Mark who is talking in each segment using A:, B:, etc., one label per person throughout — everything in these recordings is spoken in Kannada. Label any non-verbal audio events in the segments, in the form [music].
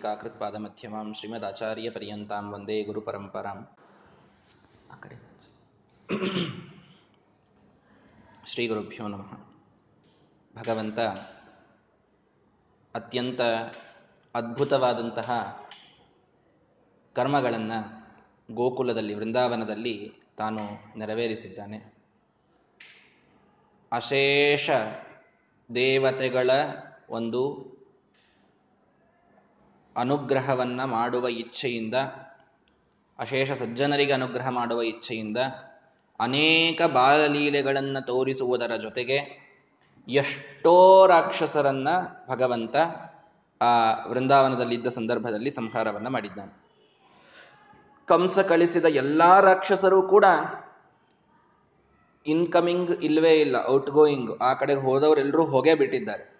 A: ಟೀಕಾಕೃತ್ಪಾದಮಧ್ಯಮಾಂ ಪರ್ಯಂತಾಂ ವಂದೇ ಗುರು ಪರಂಪರಾಂ ಶ್ರೀ ಗುರುಭ್ಯೋ ನಮಃ. ಭಗವಂತ ಅತ್ಯಂತ ಅದ್ಭುತವಾದಂತಹ ಕರ್ಮಗಳನ್ನು ಗೋಕುಲದಲ್ಲಿ, ವೃಂದಾವನದಲ್ಲಿ ತಾನು ನೆರವೇರಿಸಿದ್ದಾನೆ. ಅಶೇಷ ದೇವತೆಗಳ ಒಂದು ಅನುಗ್ರಹವನ್ನು ಮಾಡುವ ಇಚ್ಛೆಯಿಂದ, ಅಶೇಷ ಸಜ್ಜನರಿಗೆ ಅನುಗ್ರಹ ಮಾಡುವ ಇಚ್ಛೆಯಿಂದ ಅನೇಕ ಬಾಲಲೀಲೆಗಳನ್ನು ತೋರಿಸುವುದರ ಜೊತೆಗೆ ಎಷ್ಟೋ ರಾಕ್ಷಸರನ್ನ ಭಗವಂತ ಆ ವೃಂದಾವನದಲ್ಲಿದ್ದ ಸಂದರ್ಭದಲ್ಲಿ ಸಂಹಾರವನ್ನ ಮಾಡಿದ್ದಾನೆ. ಕಂಸ ಕಳಿಸಿದ ಎಲ್ಲಾ ರಾಕ್ಷಸರು ಕೂಡ ಇನ್ಕಮಿಂಗ್ ಇಲ್ವೇ ಇಲ್ಲ ಔಟ್ ಗೋಯಿಂಗ್ ಆ ಕಡೆಗೆ ಹೋದವರೆಲ್ಲರೂ ಹೋಗೇ ಬಿಟ್ಟಿದ್ದಾರೆ.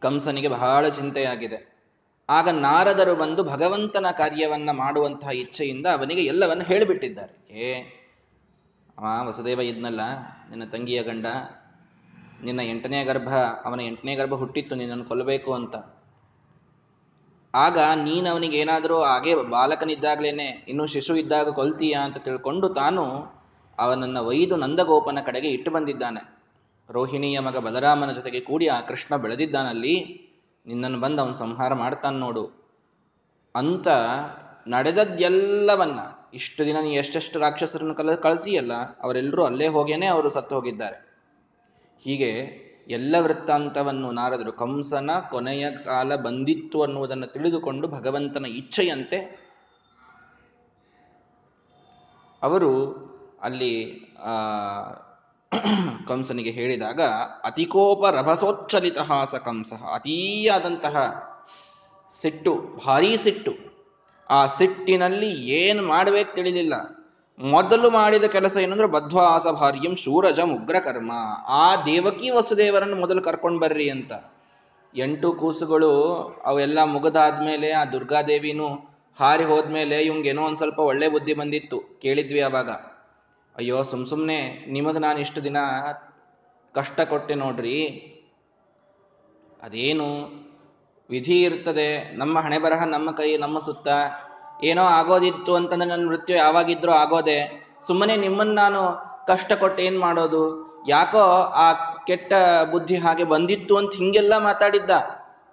A: ಕಂಸನಿಗೆ ಬಹಳ ಚಿಂತೆಯಾಗಿದೆ. ಆಗ ನಾರದರು ಬಂದು ಭಗವಂತನ ಕಾರ್ಯವನ್ನ ಮಾಡುವಂತಹ ಇಚ್ಛೆಯಿಂದ ಅವನಿಗೆ ಎಲ್ಲವನ್ನ ಹೇಳಿಬಿಟ್ಟಿದ್ದಾರೆ. ಏ ಆ ವಸುದೇವ ಇದ್ನಲ್ಲ, ನಿನ್ನ ತಂಗಿಯ ಗಂಡ, ನಿನ್ನ ಎಂಟನೇ ಗರ್ಭ, ಅವನ ಎಂಟನೇ ಗರ್ಭ ಹುಟ್ಟಿತ್ತು, ನಿನ್ನನ್ನು ಕೊಲ್ಲಬೇಕು ಅಂತ. ಆಗ ನೀನು ಅವನಿಗೆ ಏನಾದರೂ ಹಾಗೆ ಬಾಲಕನಿದ್ದಾಗ್ಲೇನೆ, ಇನ್ನೂ ಶಿಶು ಇದ್ದಾಗ ಕೊಲ್ತೀಯಾ ಅಂತ ತಿಳ್ಕೊಂಡು ತಾನು ಅವನನ್ನು ಒಯ್ದು ನಂದಗೋಪನ ಕಡೆಗೆ ಇಟ್ಟು ಬಂದಿದ್ದಾನೆ. ರೋಹಿಣಿಯ ಮಗ ಬಲರಾಮನ ಜೊತೆಗೆ ಕೂಡಿ ಆ ಕೃಷ್ಣ ಬೆಳೆದಿದ್ದಾನಲ್ಲಿ ನಿನ್ನನ್ನು ಬಂದು ಅವನು ಸಂಹಾರ ಮಾಡ್ತಾನೆ ನೋಡು. ಅಂತ ನಡೆದದ್ದೆಲ್ಲವನ್ನ ಇಷ್ಟು ದಿನ ನೀ ಎಷ್ಟೆಷ್ಟು ರಾಕ್ಷಸರನ್ನು ಕಲ, ಕಳಿಸಿಯಲ್ಲ, ಅವರೆಲ್ಲರೂ ಅಲ್ಲೇ ಹೋಗೇನೆ ಅವರು ಸತ್ತು ಹೋಗಿದ್ದಾರೆ. ಹೀಗೆ ಎಲ್ಲ ವೃತ್ತಾಂತವನ್ನು ನಾರದರು ಕಂಸನ ಕೊನೆಯ ಕಾಲ ಬಂದಿತ್ತು ಅನ್ನುವುದನ್ನು ತಿಳಿದುಕೊಂಡು ಭಗವಂತನ ಇಚ್ಛೆಯಂತೆ ಅವರು ಅಲ್ಲಿ [clears throat] ಕಂಸನಿಗೆ ಹೇಳಿದಾಗ, ಅತಿಕೋಪ ರಭಸೋಚ್ಚಲಿತ ಹಾಸ ಕಂಸ. ಅತೀಯಾದಂತಹ ಸಿಟ್ಟು, ಭಾರೀ ಸಿಟ್ಟು. ಆ ಸಿಟ್ಟಿನಲ್ಲಿ ಏನು ಮಾಡಬೇಕು ತಿಳಿಲಿಲ್ಲ. ಮೊದಲು ಮಾಡಿದ ಕೆಲಸ ಏನಂದ್ರೆ ಬದ್ವಾಸ ಭಾರ್ಯಂ ಶೂರಜ ಉಗ್ರ ಕರ್ಮ ಆ ದೇವಕಿ ವಸುದೇವರನ್ನು ಮೊದಲು ಕರ್ಕೊಂಡು ಬರ್ರಿ ಅಂತ. ಎಂಟು ಕೂಸುಗಳು ಅವೆಲ್ಲ ಮುಗಿದಾದ್ಮೇಲೆ ಆ ದುರ್ಗಾದೇವಿನೂ ಹಾರಿ ಹೋದ್ಮೇಲೆ ಇವಂಗೇನೋ ಒಂದು ಸ್ವಲ್ಪ ಒಳ್ಳೆ ಬುದ್ಧಿ ಬಂದಿತ್ತು. ಕೇಳಿದ್ವಿ ಅವಾಗ. ಅಯ್ಯೋ, ಸುಮ್ ಸುಮ್ನೆ ನಿಮಗ್ ನಾನು ಇಷ್ಟು ದಿನ ಕಷ್ಟ ಕೊಟ್ಟೆ ನೋಡ್ರಿ. ಅದೇನು ವಿಧಿ ಇರ್ತದೆ. ನಮ್ಮ ಹಣೆ ಬರಹ ನಮ್ಮ ಕೈ, ನಮ್ಮ ಸುತ್ತ. ಏನೋ ಆಗೋದಿತ್ತು ಅಂತಂದ್ರೆ ನನ್ನ ಮೃತ್ಯು ಯಾವಾಗಿದ್ರೂ ಆಗೋದೆ. ಸುಮ್ಮನೆ ನಿಮ್ಮನ್ನ ನಾನು ಕಷ್ಟ ಕೊಟ್ಟು ಏನ್ ಮಾಡೋದು? ಯಾಕೋ ಆ ಕೆಟ್ಟ ಬುದ್ಧಿ ಹಾಗೆ ಬಂದಿತ್ತು ಅಂತ ಹಿಂಗೆಲ್ಲ ಮಾತಾಡಿದ್ದ.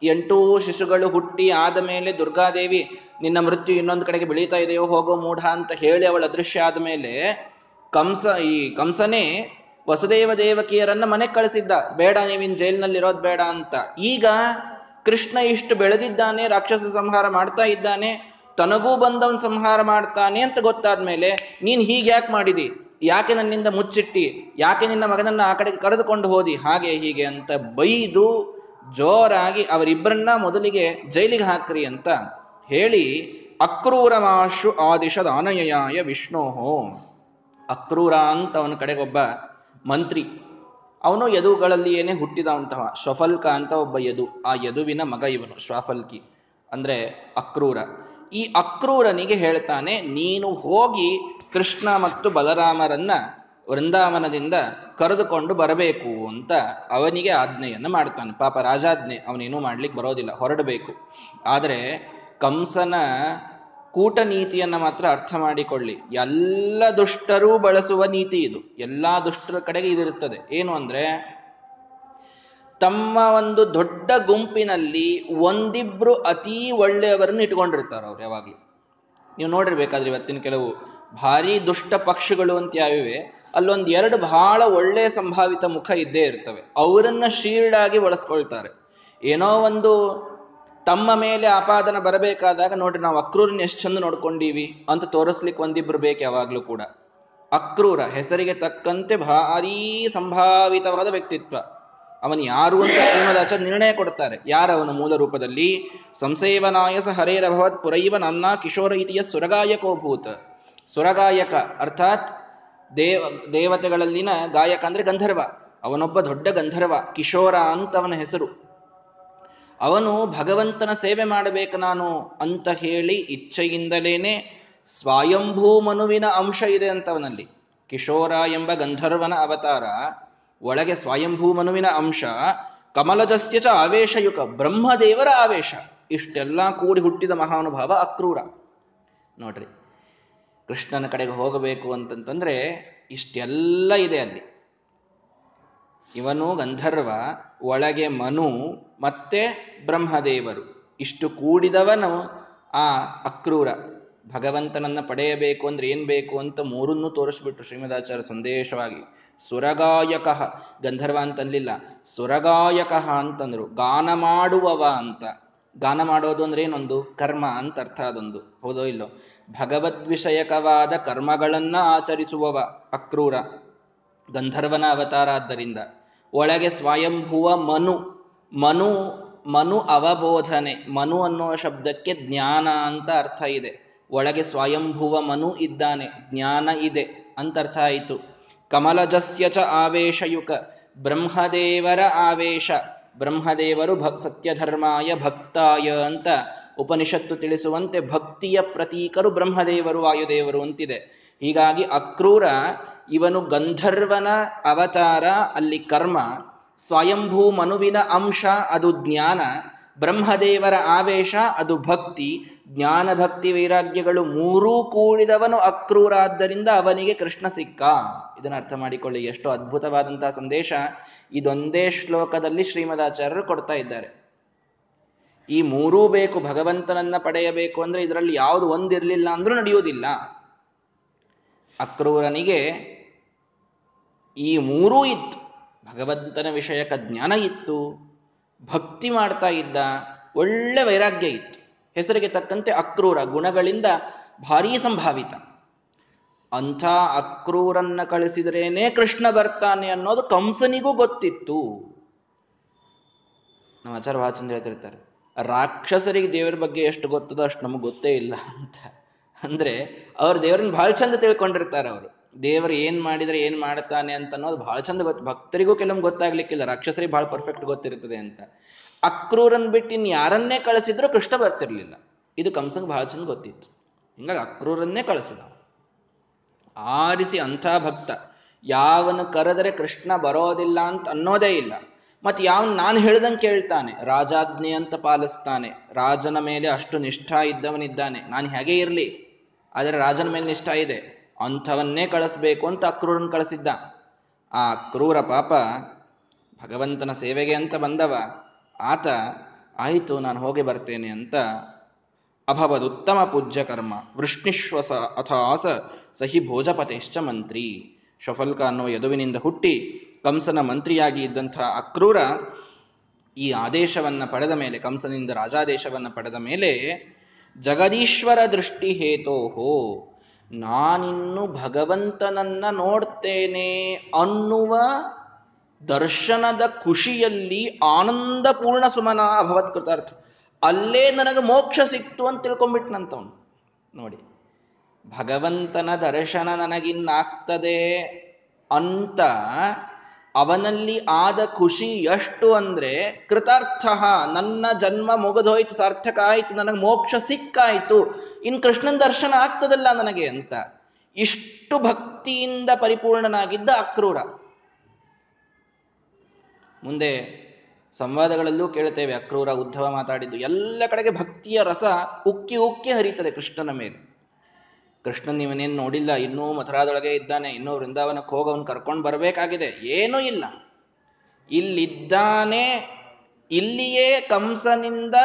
A: ಎಂಟು ಶಿಶುಗಳು ಹುಟ್ಟಿ ಆದ ಮೇಲೆ ದುರ್ಗಾದೇವಿ, ನಿನ್ನ ಮೃತ್ಯು ಇನ್ನೊಂದು ಕಡೆಗೆ ಬೆಳೀತಾ ಇದೆಯೋ ಹೋಗೋ ಮೂಢ ಅಂತ ಹೇಳಿ ಅವಳ ಅದೃಶ್ಯ ಆದ ಮೇಲೆ ಕಂಸ, ಈ ಕಂಸನೇ ವಸುದೇವ ದೇವಕಿಯರನ್ನ ಮನೆಗೆ ಕಳಿಸಿದ್ದ. ಬೇಡ, ನೀವಿನ್ ಜೈಲ್ನಲ್ಲಿರೋದ್ ಬೇಡ ಅಂತ. ಈಗ ಕೃಷ್ಣ ಇಷ್ಟು ಬೆಳೆದಿದ್ದಾನೆ, ರಾಕ್ಷಸ ಸಂಹಾರ ಮಾಡ್ತಾ ಇದ್ದಾನೆ, ತನಗೂ ಬಂದವನ್ ಸಂಹಾರ ಮಾಡ್ತಾನೆ ಅಂತ ಗೊತ್ತಾದ್ಮೇಲೆ ನೀನ್ ಹೀಗೆ ಯಾಕೆ ಮಾಡಿದಿ? ಯಾಕೆ ನನ್ನಿಂದ ಮುಚ್ಚಿಟ್ಟಿ? ಯಾಕೆ ನಿನ್ನ ಮಗನನ್ನ ಆ ಕಡೆಗೆ ಕರೆದುಕೊಂಡು ಹೋದಿ? ಹಾಗೆ ಹೀಗೆ ಅಂತ ಬೈದು ಜೋರಾಗಿ ಅವರಿಬ್ಬರನ್ನ ಮೊದಲಿಗೆ ಜೈಲಿಗೆ ಹಾಕ್ರಿ ಅಂತ ಹೇಳಿ ಅಕ್ರೂರಮಾಶು ಆದಿಶದ ಅನಯಾಯ ವಿಷ್ಣೋಹೋ. ಅಕ್ರೂರ ಅಂತ ಅವನ ಕಡೆಗೊಬ್ಬ ಮಂತ್ರಿ. ಅವನು ಯದುಗಳಲ್ಲಿ ಏನೇ ಹುಟ್ಟಿದಂತಹ ಶ್ವಫಲ್ಕ ಅಂತ ಒಬ್ಬ ಯದು, ಆ ಯದುವಿನ ಮಗ ಇವನು, ಶ್ವಾಫಲ್ಕಿ, ಅಂದ್ರೆ ಅಕ್ರೂರ. ಈ ಅಕ್ರೂರನಿಗೆ ಹೇಳ್ತಾನೆ, ನೀನು ಹೋಗಿ ಕೃಷ್ಣ ಮತ್ತು ಬಲರಾಮರನ್ನ ವೃಂದಾವನದಿಂದ ಕರೆದುಕೊಂಡು ಬರಬೇಕು ಅಂತ ಅವನಿಗೆ ಆಜ್ಞೆಯನ್ನು ಮಾಡ್ತಾನೆ. ಪಾಪ ರಾಜಾಜ್ಞೆ, ಅವನೇನೂ ಮಾಡ್ಲಿಕ್ಕೆ ಬರೋದಿಲ್ಲ, ಹೊರಡಬೇಕು. ಆದರೆ ಕಂಸನ ಕೂಟ ನೀತಿಯನ್ನ ಮಾತ್ರ ಅರ್ಥ ಮಾಡಿಕೊಳ್ಳಿ. ಎಲ್ಲ ದುಷ್ಟರೂ ಬಳಸುವ ನೀತಿ ಇದು. ಎಲ್ಲ ದುಷ್ಟರ ಕಡೆಗೆ ಇದಿರುತ್ತದೆ. ಏನು ಅಂದ್ರೆ, ತಮ್ಮ ಒಂದು ದೊಡ್ಡ ಗುಂಪಿನಲ್ಲಿ ಒಂದಿಬ್ರು ಅತೀ ಒಳ್ಳೆಯವರನ್ನು ಇಟ್ಕೊಂಡಿರ್ತಾರೆ ಅವ್ರು ಯಾವಾಗಲೂ. ನೀವು ನೋಡಿರ್ಬೇಕಾದ್ರೆ ಇವತ್ತಿನ ಕೆಲವು ಭಾರಿ ದುಷ್ಟ ಪಕ್ಷಗಳು ಅಂತ ಯಾವಿವೆ, ಅಲ್ಲೊಂದು ಎರಡು ಬಹಳ ಒಳ್ಳೆಯ ಸಂಭಾವಿತ ಮುಖ ಇದ್ದೇ ಇರ್ತವೆ. ಅವರನ್ನ ಶೀಲ್ಡ್ ಆಗಿ ಬಳಸ್ಕೊಳ್ತಾರೆ. ಏನೋ ಒಂದು ತಮ್ಮ ಮೇಲೆ ಆಪಾದನ ಬರಬೇಕಾದಾಗ ನೋಡ್ರಿ, ನಾವು ಅಕ್ರೂರನ್ನ ಎಷ್ಟು ಚಂದ ನೋಡ್ಕೊಂಡೀವಿ ಅಂತ ತೋರಿಸ್ಲಿಕ್ಕೆ ಒಂದಿಬ್ರು ಬೇಕು ಯಾವಾಗ್ಲೂ ಕೂಡ. ಅಕ್ರೂರ, ಹೆಸರಿಗೆ ತಕ್ಕಂತೆ ಭಾರೀ ಸಂಭಾವಿತವಾದ ವ್ಯಕ್ತಿತ್ವ. ಅವನು ಯಾರು ಅಂತ ಶ್ರೀಮದಾಚಾರ್ಯ ನಿರ್ಣಯ ಕೊಡ್ತಾರೆ. ಯಾರವನು ಮೂಲ ರೂಪದಲ್ಲಿ? ಸಂಸೇವನಾಯಸ ಹರೇರಭವತ್ ಪುರೈವ ನನ್ನ ಕಿಶೋರ ಇತಿಯ ಸುರಗಾಯಕೋಭೂತ ಸುರಗಾಯಕ ಅರ್ಥಾತ್ ದೇವ, ದೇವತೆಗಳಲ್ಲಿನ ಗಾಯಕ ಅಂದ್ರೆ ಗಂಧರ್ವ. ಅವನೊಬ್ಬ ದೊಡ್ಡ ಗಂಧರ್ವ, ಕಿಶೋರ ಅಂತ ಅವನ ಹೆಸರು. ಅವನು ಭಗವಂತನ ಸೇವೆ ಮಾಡಬೇಕು ನಾನು ಅಂತ ಹೇಳಿ ಇಚ್ಛೆಯಿಂದಲೇನೆ ಸ್ವಯಂಭೂ ಮನುವಿನ ಅಂಶ ಇದೆ ಅಂತವನಲ್ಲಿ. ಕಿಶೋರ ಎಂಬ ಗಂಧರ್ವನ ಅವತಾರ. ಒಳಗೆ ಸ್ವಯಂಭೂ ಮನುವಿನ ಅಂಶ, ಕಮಲದಸ್ಯ ಚ ಆವೇಶಯುಕ, ಬ್ರಹ್ಮದೇವರ ಆವೇಶ. ಇಷ್ಟೆಲ್ಲ ಕೂಡಿ ಹುಟ್ಟಿದ ಮಹಾನುಭಾವ ಅಕ್ರೂರ. ನೋಡ್ರಿ, ಕೃಷ್ಣನ ಕಡೆಗೆ ಹೋಗಬೇಕು ಅಂತಂತಂದ್ರೆ ಇಷ್ಟೆಲ್ಲ ಇದೆ ಅಲ್ಲಿ. ಇವನು ಗಂಧರ್ವ ಒಳಗೆ ಮನು, ಮತ್ತೆ ಬ್ರಹ್ಮದೇವರು. ಇಷ್ಟು ಕೂಡಿದವನು ಆ ಅಕ್ರೂರ. ಭಗವಂತನನ್ನ ಪಡೆಯಬೇಕು ಅಂದ್ರೆ ಏನ್ ಬೇಕು ಅಂತ ಮೂರನ್ನು ತೋರಿಸ್ಬಿಟ್ಟು ಶ್ರೀಮದಾಚಾರ್ಯ ಸಂದೇಶವಾಗಿ. ಸುರಗಾಯಕ. ಗಂಧರ್ವ ಅಂತನ್ಲಿಲ್ಲ. ಸುರಗಾಯಕ ಅಂತಂದ್ರು. ಗಾನ ಮಾಡುವವ ಅಂತ. ಗಾನ ಮಾಡೋದು ಅಂದ್ರೆ ಏನೊಂದು? ಕರ್ಮ ಅಂತ ಅರ್ಥ ಅದೊಂದು. ಹೌದೋ ಇಲ್ಲೋ? ಭಗವದ್ವಿಷಯಕವಾದ ಕರ್ಮಗಳನ್ನ ಆಚರಿಸುವವ ಅಕ್ರೂರ. ಗಂಧರ್ವನ ಅವತಾರ ಆದ್ದರಿಂದ. ಒಳಗೆ ಸ್ವಯಂಭುವ ಮನು. ಮನು ಮನು ಅವಬೋಧನೆ. ಮನು ಅನ್ನೋ ಶಬ್ದಕ್ಕೆ ಜ್ಞಾನ ಅಂತ ಅರ್ಥ ಇದೆ. ಒಳಗೆ ಸ್ವಯಂಭುವ ಮನು ಇದ್ದಾನೆ. ಜ್ಞಾನ ಇದೆ ಅಂತ ಅರ್ಥ ಆಯಿತು. ಕಮಲಜಸ್ಯ ಚ ಆವೇಶಯುಕ. ಬ್ರಹ್ಮದೇವರ ಆವೇಶ. ಬ್ರಹ್ಮದೇವರು ಭಕ್ ಸತ್ಯಧರ್ಮಾಯ ಭಕ್ತಾಯ ಅಂತ ಉಪನಿಷತ್ತು ತಿಳಿಸುವಂತೆ ಭಕ್ತಿಯ ಪ್ರತೀಕರು ಬ್ರಹ್ಮದೇವರು, ವಾಯುದೇವರು ಅಂತಿದೆ. ಹೀಗಾಗಿ ಅಕ್ರೂರ ಇವನು ಗಂಧರ್ವನ ಅವತಾರ, ಅಲ್ಲಿ ಕರ್ಮ, ಸ್ವಯಂಭೂ ಮನುವಿನ ಅಂಶ, ಅದು ಜ್ಞಾನ, ಬ್ರಹ್ಮದೇವರ ಆವೇಶ, ಅದು ಭಕ್ತಿ ಜ್ಞಾನ ಭಕ್ತಿ ವೈರಾಗ್ಯಗಳು ಮೂರೂ ಕೂಡಿದವನು ಅಕ್ರೂರ ಆದ್ದರಿಂದ ಅವನಿಗೆ ಕೃಷ್ಣ ಸಿಕ್ಕ. ಇದನ್ನು ಅರ್ಥ ಮಾಡಿಕೊಳ್ಳಿ, ಎಷ್ಟು ಅದ್ಭುತವಾದಂತಹ ಸಂದೇಶ ಇದೊಂದೇ ಶ್ಲೋಕದಲ್ಲಿ ಶ್ರೀಮದಾಚಾರ್ಯರು ಕೊಡ್ತಾ ಇದ್ದಾರೆ. ಈ ಮೂರೂ ಬೇಕು, ಭಗವಂತನನ್ನ ಪಡೆಯಬೇಕು ಅಂದ್ರೆ ಇದರಲ್ಲಿ ಯಾವುದು ಒಂದಿರಲಿಲ್ಲ ಅಂದ್ರೂ ನಡೆಯುವುದಿಲ್ಲ. ಅಕ್ರೂರನಿಗೆ ಈ ಮೂರೂ ಇತ್ತು. ಭಗವಂತನ ವಿಷಯಕ ಜ್ಞಾನ ಇತ್ತು, ಭಕ್ತಿ ಮಾಡ್ತಾ ಇದ್ದ, ಒಳ್ಳೆ ವೈರಾಗ್ಯ ಇತ್ತು. ಹೆಸರಿಗೆ ತಕ್ಕಂತೆ ಅಕ್ರೂರ ಗುಣಗಳಿಂದ ಭಾರೀ ಸಂಭಾವಿತ. ಅಂಥ ಅಕ್ರೂರನ್ನ ಕಳಿಸಿದ್ರೇನೆ ಕೃಷ್ಣ ಬರ್ತಾನೆ ಅನ್ನೋದು ಕಂಸನಿಗೂ ಗೊತ್ತಿತ್ತು. ನಮ್ಮ ಆಚಾರ ಭಾಚಂದ್ರ ಹೇಳ್ತಿರ್ತಾರೆ, ರಾಕ್ಷಸರಿಗೆ ದೇವರ ಬಗ್ಗೆ ಎಷ್ಟು ಗೊತ್ತದೋ ಅಷ್ಟು ನಮಗೆ ಗೊತ್ತೇ ಇಲ್ಲ ಅಂತ. ಅಂದ್ರೆ ಅವ್ರ ದೇವರನ್ನ ಭಾಳ ಚಂದ ತಿಳ್ಕೊಂಡಿರ್ತಾರೆ ಅವರು. ದೇವರು ಏನ್ ಮಾಡಿದ್ರೆ ಏನ್ ಮಾಡ್ತಾನೆ ಅಂತ ಅನ್ನೋದು ಬಹಳ ಚಂದ ಗೊತ್ತು. ಭಕ್ತರಿಗೂ ಕೆಲವೊಮ್ಮೆ ಗೊತ್ತಾಗ್ಲಿಕ್ಕಿಲ್ಲ. ರಾಕ್ಷಸರಿ ಬಹಳ ಪರ್ಫೆಕ್ಟ್ ಗೊತ್ತಿರ್ತದೆ ಅಂತ. ಅಕ್ರೂರನ್ ಬಿಟ್ಟು ಇನ್ ಯಾರನ್ನೇ ಕಳಿಸಿದ್ರು ಕೃಷ್ಣ ಬರ್ತಿರ್ಲಿಲ್ಲ. ಇದು ಕಂಸಂಗ್ ಬಹಳ ಚಂದ ಗೊತ್ತಿತ್ತು. ಹಿಂಗಾಗಿ ಅಕ್ರೂರನ್ನೇ ಕಳಿಸಿದ ಆರಿಸಿ ಅಂಥ ಭಕ್ತ. ಯಾವನು ಕರೆದರೆ ಕೃಷ್ಣ ಬರೋದಿಲ್ಲ ಅಂತ ಅನ್ನೋದೇ ಇಲ್ಲ. ಮತ್ತೆ ಯಾವನ್ ನಾನು ಹೇಳ್ದಂಗೆ ಕೇಳ್ತಾನೆ. ರಾಜಾಜ್ಞೆ ಅಂತ ಪಾಲಿಸ್ತಾನೆ. ರಾಜನ ಮೇಲೆ ಅಷ್ಟು ನಿಷ್ಠಾ ಇದ್ದವನಿದ್ದಾನೆ. ನಾನು ಹೇಗೆ ಇರಲಿ? ಆದರೆ ರಾಜನ ಮೇಲೆ ನಿಷ್ಠಾ ಇದೆ. ಅಂಥವನ್ನೇ ಕಳಿಸ್ಬೇಕು ಅಂತ ಅಕ್ರೂರನ್ ಕಳಿಸಿದ್ದ. ಆ ಕ್ರೂರ ಪಾಪ ಭಗವಂತನ ಸೇವೆಗೆ ಅಂತ ಬಂದವ. ಆತ, ಆಯಿತು, ನಾನು ಹೋಗಿ ಬರ್ತೇನೆ ಅಂತ ಅಭವದುತ್ತಮ ಪೂಜ್ಯ ಕರ್ಮ ವೃಷ್ಣಿಶ್ವಸ ಅಥಾಸ ಸಹಿ ಭೋಜಪತೇಶ್ಚ ಮಂತ್ರಿ. ಶಫಲ್ಕ ಅನ್ನೋ ಯದುವಿನಿಂದ ಹುಟ್ಟಿ ಕಂಸನ ಮಂತ್ರಿಯಾಗಿ ಇದ್ದಂಥ ಅಕ್ರೂರ ಈ ಆದೇಶವನ್ನು ಪಡೆದ ಮೇಲೆ, ಕಂಸನಿಂದ ರಾಜಾದೇಶವನ್ನು ಪಡೆದ ಮೇಲೆ ಜಗದೀಶ್ವರ ದೃಷ್ಟಿ ಹೇತೋಹೋ ನಾನಿನ್ನು ಭಗವಂತನನ್ನ ನೋಡ್ತೇನೆ ಅನ್ನುವ ದರ್ಶನದ ಖುಷಿಯಲ್ಲಿ ಆನಂದಪೂರ್ಣ ಸುಮನ ಅಭವತ್ ಕೃತಾರ್ಥ ಅಲ್ಲೇ ನನಗೆ ಮೋಕ್ಷ ಸಿಕ್ತು ಅಂತ ತಿಳ್ಕೊಂಡ್ಬಿಟ್ನಂತವನು ನೋಡಿ, ಭಗವಂತನ ದರ್ಶನ ನನಗಿನ್ನಾಗ್ತದೆ ಅಂತ ಅವನಲ್ಲಿ ಆದ ಖುಷಿ ಎಷ್ಟು ಅಂದ್ರೆ ಕೃತಾರ್ಥ, ನನ್ನ ಜನ್ಮ ಮುಗಿದೋಯ್ತು ಸಾರ್ಥಕ ಆಯ್ತು ನನಗೆ ಮೋಕ್ಷ ಸಿಕ್ಕಾಯ್ತು, ಇನ್ ಕೃಷ್ಣನ ದರ್ಶನ ಆಗ್ತದಲ್ಲ ನನಗೆ ಅಂತ. ಇಷ್ಟು ಭಕ್ತಿಯಿಂದ ಪರಿಪೂರ್ಣನಾಗಿದ್ದ ಅಕ್ರೂರ. ಮುಂದೆ ಸಂವಾದಗಳಲ್ಲೂ ಕೇಳ್ತೇವೆ ಅಕ್ರೂರ ಉದ್ಧವ ಮಾತಾಡಿದ್ದು. ಎಲ್ಲ ಕಡೆಗೆ ಭಕ್ತಿಯ ರಸ ಉಕ್ಕಿ ಉಕ್ಕಿ ಹರಿತದೆ ಕೃಷ್ಣನ ಮೇಲೆ. ಕೃಷ್ಣನ್ ಇವನೇನು ನೋಡಿಲ್ಲ, ಇನ್ನೂ ಮಥುರಾದೊಳಗೆ ಇದ್ದಾನೆ, ಇನ್ನೂ ವೃಂದಾವನಕ್ಕೆ ಹೋಗಿ ಅವನು ಕರ್ಕೊಂಡು ಬರಬೇಕಾಗಿದೆ, ಏನೂ ಇಲ್ಲ. ಇಲ್ಲಿದ್ದಾನೆ, ಇಲ್ಲಿಯೇ ಕಂಸನಿಂದ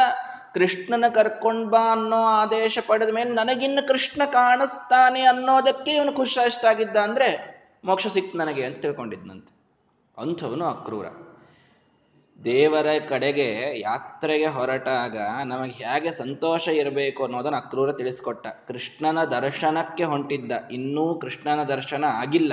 A: ಕೃಷ್ಣನ ಕರ್ಕೊಂಡ್ ಬಾ ಅನ್ನೋ ಆದೇಶ ಪಡೆದ ಮೇಲೆ ನನಗಿನ್ನು ಕೃಷ್ಣ ಕಾಣಿಸ್ತಾನೆ ಅನ್ನೋದಕ್ಕೆ ಇವನು ಖುಷಿ ಅಷ್ಟಾಗಿದ್ದ ಅಂದ್ರೆ ಮೋಕ್ಷ ಸಿಕ್ತು ನನಗೆ ಅಂತ ತಿಳ್ಕೊಂಡಿದ್ನಂತೆ. ಅಂಥವನು ಅಕ್ರೂರ. ದೇವರ ಕಡೆಗೆ ಯಾತ್ರೆಗೆ ಹೊರಟಾಗ ನಮಗೆ ಹೇಗೆ ಸಂತೋಷ ಇರಬೇಕು ಅನ್ನೋದನ್ನು ಅಕ್ರೂರ ತಿಳಿಸ್ಕೊಟ್ಟ. ಕೃಷ್ಣನ ದರ್ಶನಕ್ಕೆ ಹೊಂಟಿದ್ದ. ಇನ್ನೂ ಕೃಷ್ಣನ ದರ್ಶನ ಆಗಿಲ್ಲ.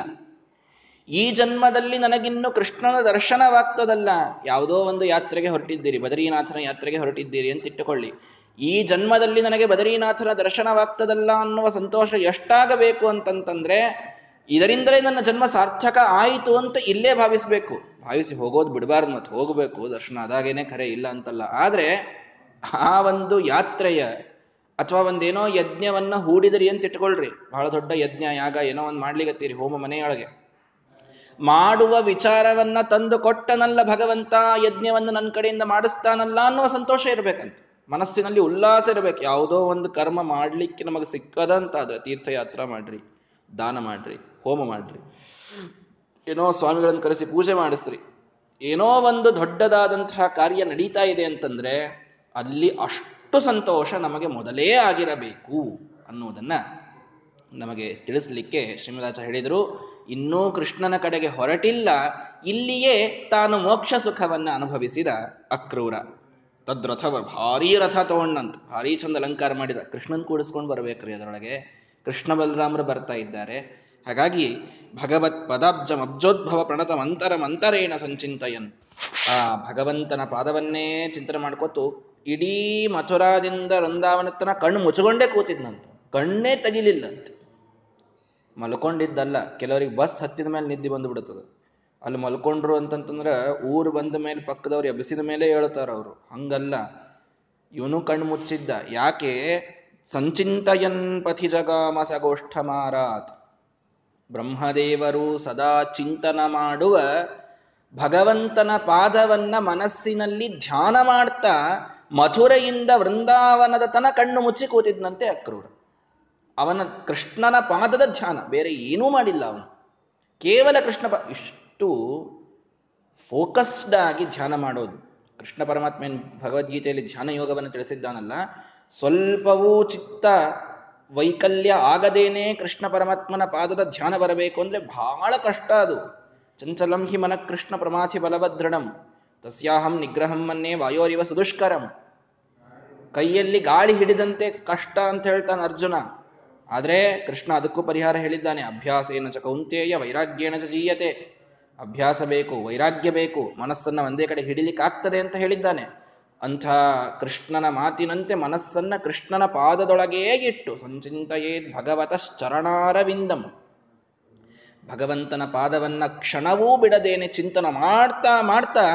A: ಈ ಜನ್ಮದಲ್ಲಿ ನನಗಿನ್ನು ಕೃಷ್ಣನ ದರ್ಶನವಾಗ್ತದಲ್ಲ. ಯಾವುದೋ ಒಂದು ಯಾತ್ರೆಗೆ ಹೊರಟಿದ್ದೀರಿ, ಬದರೀನಾಥನ ಯಾತ್ರೆಗೆ ಹೊರಟಿದ್ದೀರಿ ಅಂತ ಇಟ್ಟುಕೊಳ್ಳಿ. ಈ ಜನ್ಮದಲ್ಲಿ ನನಗೆ ಬದರೀನಾಥನ ದರ್ಶನವಾಗ್ತದಲ್ಲ ಅನ್ನುವ ಸಂತೋಷ ಎಷ್ಟಾಗಬೇಕು ಅಂತಂತಂದ್ರೆ ಇದರಿಂದಲೇ ನನ್ನ ಜನ್ಮ ಸಾರ್ಥಕ ಆಯಿತು ಅಂತ ಇಲ್ಲೇ ಭಾವಿಸ್ಬೇಕು. ಭಾವಿಸಿ ಹೋಗೋದು ಬಿಡಬಾರ್ದು ಮತ್ತೆ ಹೋಗಬೇಕು. ದರ್ಶನ ಅದಾಗೇನೆ ಖರೆ ಇಲ್ಲ ಅಂತಲ್ಲ. ಆದರೆ ಆ ಒಂದು ಯಾತ್ರೆಯ ಅಥವಾ ಒಂದೇನೋ ಯಜ್ಞವನ್ನ ಹೂಡಿದ್ರಿ ಅಂತ ಇಟ್ಕೊಳ್ರಿ. ಬಹಳ ದೊಡ್ಡ ಯಜ್ಞ, ಯಾಗ, ಏನೋ ಒಂದು ಮಾಡ್ಲಿಗತ್ತೀರಿ ಹೋಮ ಮನೆಯೊಳಗೆ. ಮಾಡುವ ವಿಚಾರವನ್ನ ತಂದು ಕೊಟ್ಟನಲ್ಲ ಭಗವಂತ, ಯಜ್ಞವನ್ನು ನನ್ನ ಕಡೆಯಿಂದ ಮಾಡಿಸ್ತಾನಲ್ಲ ಅನ್ನೋ ಸಂತೋಷ ಇರಬೇಕಂತ. ಮನಸ್ಸಿನಲ್ಲಿ ಉಲ್ಲಾಸ ಇರಬೇಕು. ಯಾವುದೋ ಒಂದು ಕರ್ಮ ಮಾಡಲಿಕ್ಕೆ ನಮಗೆ ಸಿಕ್ಕದಂತಾದ್ರೆ ತೀರ್ಥಯಾತ್ರ ಮಾಡ್ರಿ. ದಾನ ಮಾಡ್ರಿ, ಹೋಮ ಮಾಡ್ರಿ. ಏನೋ ಸ್ವಾಮಿಗಳನ್ನು ಕರೆಸಿ ಪೂಜೆ ಮಾಡಿಸ್ರಿ. ಏನೋ ಒಂದು ದೊಡ್ಡದಾದಂತಹ ಕಾರ್ಯ ನಡೀತಾ ಇದೆ ಅಂತಂದ್ರೆ ಅಲ್ಲಿ ಅಷ್ಟು ಸಂತೋಷ ನಮಗೆ ಮೊದಲೇ ಆಗಿರಬೇಕು ಅನ್ನುವುದನ್ನ ನಮಗೆ ತಿಳಿಸ್ಲಿಕ್ಕೆ ಶ್ರೀಮದಾಚ ಹೇಳಿದರು. ಇನ್ನೂ ಕೃಷ್ಣನ ಕಡೆಗೆ ಹೊರಟಿಲ್ಲ, ಇಲ್ಲಿಯೇ ತಾನು ಮೋಕ್ಷ ಸುಖವನ್ನ ಅನುಭವಿಸಿದ ಅಕ್ರೂರ. ತದ್ರಥ ಭಾರೀ ರಥ ತಗೊಂಡಂತ, ಭಾರಿ ಚಂದ ಅಲಂಕಾರ ಮಾಡಿದ. ಕೃಷ್ಣನ್ ಕೂಡಿಸ್ಕೊಂಡು ಬರ್ಬೇಕ್ರಿ ಅದರೊಳಗೆ. ಕೃಷ್ಣ ಬಲರಾಮರು ಬರ್ತಾ ಇದ್ದಾರೆ. ಹಾಗಾಗಿ ಭಗವತ್ ಪದಾಬ್ಜ ಅಬ್ಜೋದ್ಭವ ಪ್ರಣತ ಮಂತರ ಮಂತರೇಣ ಸಂಚಿಂತಯನ್. ಆ ಭಗವಂತನ ಪಾದವನ್ನೇ ಚಿಂತನೆ ಮಾಡ್ಕೊತು ಇಡೀ ಮಥುರಾದಿಂದ ವೃಂದಾವನತನ ಕಣ್ಣು ಮುಚ್ಚಿಕೊಂಡೇ ಕೂತಿದ್ನಂತ. ಕಣ್ಣೇ ತೆಗಿಲಿಲ್ಲಂತೆ. ಮಲ್ಕೊಂಡಿದ್ದಲ್ಲ, ಕೆಲವರಿಗೆ ಬಸ್ ಹತ್ತಿದ ಮೇಲೆ ನಿದ್ದೆ ಬಂದು ಬಿಡುತ್ತದೆ. ಅಲ್ಲಿ ಮಲ್ಕೊಂಡ್ರು ಅಂತಂತಂದ್ರೆ ಊರು ಬಂದ ಮೇಲೆ ಪಕ್ಕದವ್ರು ಎಬ್ಬಿಸಿದ ಮೇಲೆ ಹೇಳ್ತಾರ ಅವರು ಹಂಗಲ್ಲ, ಇವನು ಕಣ್ಣು ಮುಚ್ಚಿದ್ದ. ಯಾಕೆ? ಸಂಚಿಂತಯನ್ ಪಥಿ ಜಗಾಮ ಸಗೋಷ್ಠ ಮಾರಾತ್ ಬ್ರಹ್ಮದೇವರು ಸದಾ ಚಿಂತನ ಮಾಡುವ ಭಗವಂತನ ಪಾದವನ್ನ ಮನಸ್ಸಿನಲ್ಲಿ ಧ್ಯಾನ ಮಾಡ್ತಾ ಮಥುರೆಯಿಂದ ವೃಂದಾವನದ ತನ ಕಣ್ಣು ಮುಚ್ಚಿ ಕೂತಿದ್ನಂತೆ ಅಕ್ರೂರ. ಅವನ ಕೃಷ್ಣನ ಪಾದದ ಧ್ಯಾನ, ಬೇರೆ ಏನೂ ಮಾಡಿಲ್ಲ ಅವನು. ಕೇವಲ ಕೃಷ್ಣ ಇಷ್ಟು ಫೋಕಸ್ಡ್ ಆಗಿ ಧ್ಯಾನ ಮಾಡೋದು. ಕೃಷ್ಣ ಪರಮಾತ್ಮ ಭಗವದ್ಗೀತೆಯಲ್ಲಿ ಧ್ಯಾನ ಯೋಗವನ್ನು ತಿಳಿಸಿದ್ದಾನಲ್ಲ, ಸ್ವಲ್ಪವೂ ಚಿತ್ತ ವೈಕಲ್ಯ ಆಗದೇನೆ ಕೃಷ್ಣ ಪರಮಾತ್ಮನ ಪಾದದ ಧ್ಯಾನ ಬರಬೇಕು ಅಂದ್ರೆ ಬಹಳ ಕಷ್ಟ ಅದು. ಚಂಚಲಂ ಹಿ ಮನ ಕೃಷ್ಣ ಪ್ರಮಾಥಿ ಬಲಭದ್ರಣಂ, ತಸ್ಯಾಹಂ ನಿಗ್ರಹಂ ಮನ್ನೇ ವಾಯೋರಿವ ಸುದುಷ್ಕರಂ. ಕೈಯಲ್ಲಿ ಗಾಳಿ ಹಿಡಿದಂತೆ ಕಷ್ಟ ಅಂತ ಹೇಳ್ತಾನೆ ಅರ್ಜುನ. ಆದರೆ ಕೃಷ್ಣ ಅದಕ್ಕೂ ಪರಿಹಾರ ಹೇಳಿದ್ದಾನೆ, ಅಭ್ಯಾಸೇನ ಚ ಕೌಂತೇಯ ವೈರಾಗ್ಯೇನ ಚ ಜೀಯತೆ. ಅಭ್ಯಾಸ ಬೇಕು, ವೈರಾಗ್ಯ ಬೇಕು, ಮನಸ್ಸನ್ನ ಒಂದೇ ಕಡೆ ಹಿಡಿಲಿಕ್ಕಾಗ್ತದೆ ಅಂತ ಹೇಳಿದ್ದಾನೆ. ಅಂಥ ಕೃಷ್ಣನ ಮಾತಿನಂತೆ ಮನಸ್ಸನ್ನ ಕೃಷ್ಣನ ಪಾದದೊಳಗೇ ಇಟ್ಟು ಸಂಚಿಂತೆಯೇದ್ ಭಗವತಶ್ಚರಣಾರವಿಂದಂ. ಭಗವಂತನ ಪಾದವನ್ನ ಕ್ಷಣವೂ ಬಿಡದೇನೆ ಚಿಂತನ ಮಾಡ್ತಾ ಮಾಡ್ತಾ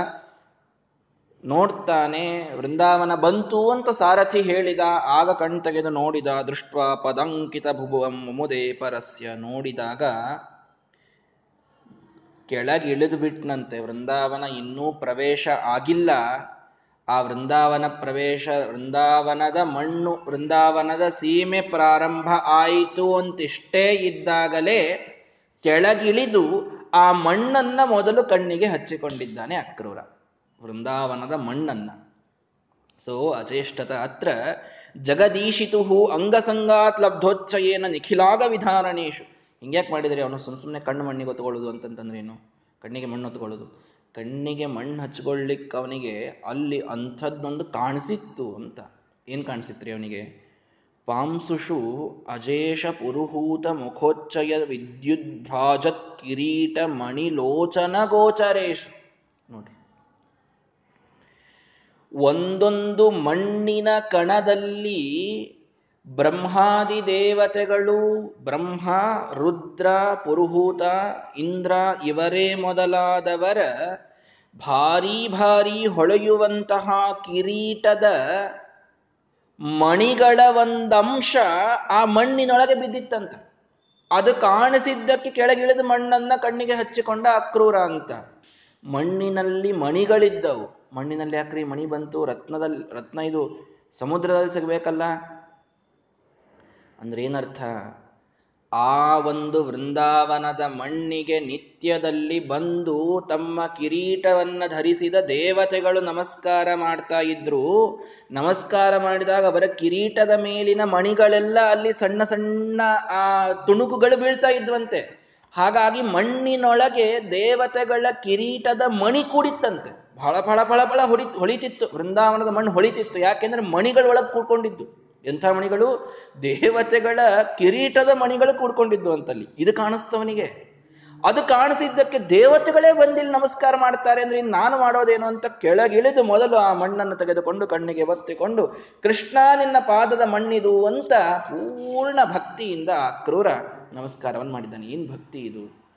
A: ನೋಡ್ತಾನೆ, ವೃಂದಾವನ ಬಂತು ಅಂತ ಸಾರಥಿ ಹೇಳಿದ, ಆಗ ಕಣ್ ತೆಗೆದು ನೋಡಿದ ದೃಷ್ಟ ಪದಂಕಿತ ಭುಭುವಂ ಮುಮುದೇ ಪರಸ್ಯ ನೋಡಿದಾಗ ಕೆಳಗಿಳಿದು ಬಿಟ್ನಂತೆ ವೃಂದಾವನ ಇನ್ನೂ ಪ್ರವೇಶ ಆಗಿಲ್ಲ. ಆ ವೃಂದಾವನ ಪ್ರವೇಶ, ವೃಂದಾವನದ ಮಣ್ಣು, ವೃಂದಾವನದ ಸೀಮೆ ಪ್ರಾರಂಭ ಆಯಿತು ಅಂತಿಷ್ಟೇ ಇದ್ದಾಗಲೇ ಕೆಳಗಿಳಿದು ಆ ಮಣ್ಣನ್ನ ಮೊದಲು ಕಣ್ಣಿಗೆ ಹಚ್ಚಿಕೊಂಡಿದ್ದಾನೆ ಅಕ್ರೂರ. ವೃಂದಾವನದ ಮಣ್ಣನ್ನ. ಸೊ, ಅಚೇಷ್ಟತ ಅತ್ರ ಜಗದೀಶಿತು ಅಂಗಸಂಗಾತ್ ಲಬ್ಧೋಚ್ಚಯೇನ ನಿಖಿಲಾಗ ವಿಧಾರಣೇಶು. ಹಿಂಗ್ಯಾಕೆ ಮಾಡಿದರೆ ಅವನು ಸುಮ್ಮ ಸುಮ್ಮನೆ ಕಣ್ಣು ಮಣ್ಣಿಗೆ ಹೊತ್ಕೊಳ್ಳೋದು ಅಂತಂತಂದ್ರೆ ಏನು? ಕಣ್ಣಿಗೆ ಮಣ್ಣು ಹೊತ್ಕೊಳ್ಳೋದು. ಕಣ್ಣಿಗೆ ಮಣ್ಣು ಹಚ್ಕೊಳ್ಲಿಕ್ಕೆ ಅವನಿಗೆ ಅಲ್ಲಿ ಅಂಥದ್ದೊಂದು ಕಾಣಿಸಿತ್ತು ಅಂತ. ಏನು ಕಾಣಿಸಿತ್ರಿ ಅವನಿಗೆ? ಪಾಂಸುಷು ಅಜೇಷ ಪುರುಹೂತ ಮುಖೋಚ್ಚಯ ವಿದ್ಯುದ್ಭ್ರಾಜತ್ ಕಿರೀಟ ಮಣಿಲೋಚನ ಗೋಚರೇಶು. ನೋಡ್ರಿ. ಒಂದೊಂದು ಮಣ್ಣಿನ ಕಣದಲ್ಲಿ ಬ್ರಹ್ಮಾದಿ ದೇವತೆಗಳು ಬ್ರಹ್ಮ, ರುದ್ರ, ಪುರುಹೂತ, ಇಂದ್ರ ಇವರೇ ಮೊದಲಾದವರ ಭಾರೀ ಭಾರೀ ಹೊಳೆಯುವಂತಹ ಕಿರೀಟದ ಮಣಿಗಳ ಒಂದಂಶ ಆ ಮಣ್ಣಿನೊಳಗೆ ಬಿದ್ದಿತ್ತಂತ. ಅದು ಕಾಣಿಸಿದ್ದಕ್ಕೆ ಕೆಳಗಿಳಿದು ಮಣ್ಣನ್ನ ಕಣ್ಣಿಗೆ ಹಚ್ಚಿಕೊಂಡ ಅಕ್ರೂರ ಅಂತ. ಮಣ್ಣಿನಲ್ಲಿ ಮಣಿಗಳಿದ್ದವು. ಮಣ್ಣಿನಲ್ಲಿ ಅಕ್ರಿ ಮಣಿ ಬಂತು? ರತ್ನದಲ್ಲಿ ರತ್ನ ಇದು ಸಮುದ್ರದಲ್ಲಿ ಸಿಗಬೇಕಲ್ಲ? ಅಂದ್ರೆ ಏನರ್ಥ? ಆ ಒಂದು ವೃಂದಾವನದ ಮಣ್ಣಿಗೆ ನಿತ್ಯದಲ್ಲಿ ಬಂದು ತಮ್ಮ ಕಿರೀಟವನ್ನು ಧರಿಸಿದ ದೇವತೆಗಳು ನಮಸ್ಕಾರ ಮಾಡ್ತಾ ಇದ್ರು. ನಮಸ್ಕಾರ ಮಾಡಿದಾಗ ಅವರ ಕಿರೀಟದ ಮೇಲಿನ ಮಣಿಗಳೆಲ್ಲ ಅಲ್ಲಿ ಸಣ್ಣ ಸಣ್ಣ, ಆ, ತುಣುಕುಗಳು ಬೀಳ್ತಾ ಇದ್ವಂತೆ. ಹಾಗಾಗಿ ಮಣ್ಣಿನೊಳಗೆ ದೇವತೆಗಳ ಕಿರೀಟದ ಮಣಿ ಕೂಡಿತ್ತಂತೆ. ಬಹಳ ಫಳ ಫಳ ಫಳ ಹೊಳಿ ಹೊಳಿತಿತ್ತು. ವೃಂದಾವನದ ಮಣ್ಣು ಹೊಳಿತಿತ್ತು. ಯಾಕೆಂದ್ರೆ ಮಣಿಗಳೊಳಗೆ ಕೂಡ್ಕೊಂಡಿದ್ದು. ಎಂಥ ಮಣಿಗಳು? ದೇವತೆಗಳ ಕಿರೀಟದ ಮಣಿಗಳು ಕೂಡ್ಕೊಂಡಿದ್ದು ಅಂತಲ್ಲಿ. ಇದು ಕಾಣಿಸ್ತವನಿಗೆ. ಅದು ಕಾಣಿಸಿದ್ದಕ್ಕೆ ದೇವತೆಗಳೇ ಬಂದಿಲ್ಲಿ ನಮಸ್ಕಾರ ಮಾಡ್ತಾರೆ ಅಂದ್ರೆ ಇನ್ನು ನಾನು ಮಾಡೋದೇನು ಅಂತ ಕೆಳಗಿಳಿದು ಮೊದಲು ಆ ಮಣ್ಣನ್ನು ತೆಗೆದುಕೊಂಡು ಕಣ್ಣಿಗೆ ಒತ್ತಿಕೊಂಡು, ಕೃಷ್ಣ ನಿನ್ನ ಪಾದದ ಮಣ್ಣಿದು ಅಂತ ಪೂರ್ಣ ಭಕ್ತಿಯಿಂದ ಕ್ರೂರ ನಮಸ್ಕಾರವನ್ನು ಮಾಡಿದ್ದಾನೆ. ಏನ್ ಭಕ್ತಿ ಇದು?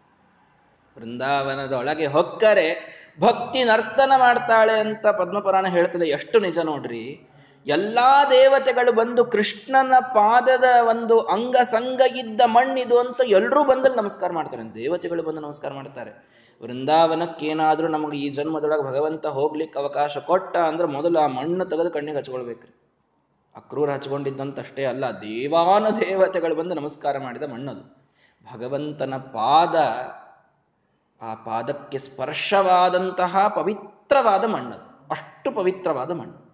A: ವೃಂದಾವನದೊಳಗೆ ಹೊಕ್ಕರೆ ಭಕ್ತಿ ನರ್ತನ ಮಾಡ್ತಾಳೆ ಅಂತ ಪದ್ಮಪುರಾಣ ಹೇಳ್ತದೆ. ಎಷ್ಟು ನಿಜ ನೋಡ್ರಿ. ಎಲ್ಲಾ ದೇವತೆಗಳು ಬಂದು ಕೃಷ್ಣನ ಪಾದದ ಒಂದು ಅಂಗ ಸಂಗ ಇದ್ದ ಮಣ್ಣಿದು ಅಂತ ಎಲ್ಲರೂ ಬಂದಲ್ಲಿ ನಮಸ್ಕಾರ ಮಾಡ್ತಾರೆ. ದೇವತೆಗಳು ಬಂದು ನಮಸ್ಕಾರ ಮಾಡ್ತಾರೆ. ವೃಂದಾವನಕ್ಕೇನಾದರೂ ನಮಗೆ ಈ ಜನ್ಮದೊಳಗೆ ಭಗವಂತ ಹೋಗ್ಲಿಕ್ಕೆ ಅವಕಾಶ ಕೊಟ್ಟ ಅಂದ್ರೆ ಮೊದಲು ಆ ಮಣ್ಣು ತೆಗೆದು ಕಣ್ಣಿಗೆ ಹಚ್ಕೊಳ್ಬೇಕ್ರಿ ಅಕ್ರೂರ ಹಚ್ಕೊಂಡಿದ್ದಂತಷ್ಟೇ ಅಲ್ಲ, ದೇವಾನ ದೇವತೆಗಳು ಬಂದು ನಮಸ್ಕಾರ ಮಾಡಿದ ಮಣ್ಣದು. ಭಗವಂತನ ಪಾದ, ಆ ಪಾದಕ್ಕೆ ಸ್ಪರ್ಶವಾದಂತಹ ಪವಿತ್ರವಾದ ಮಣ್ಣದು. ಅಷ್ಟು ಪವಿತ್ರವಾದ ಮಣ್ಣು.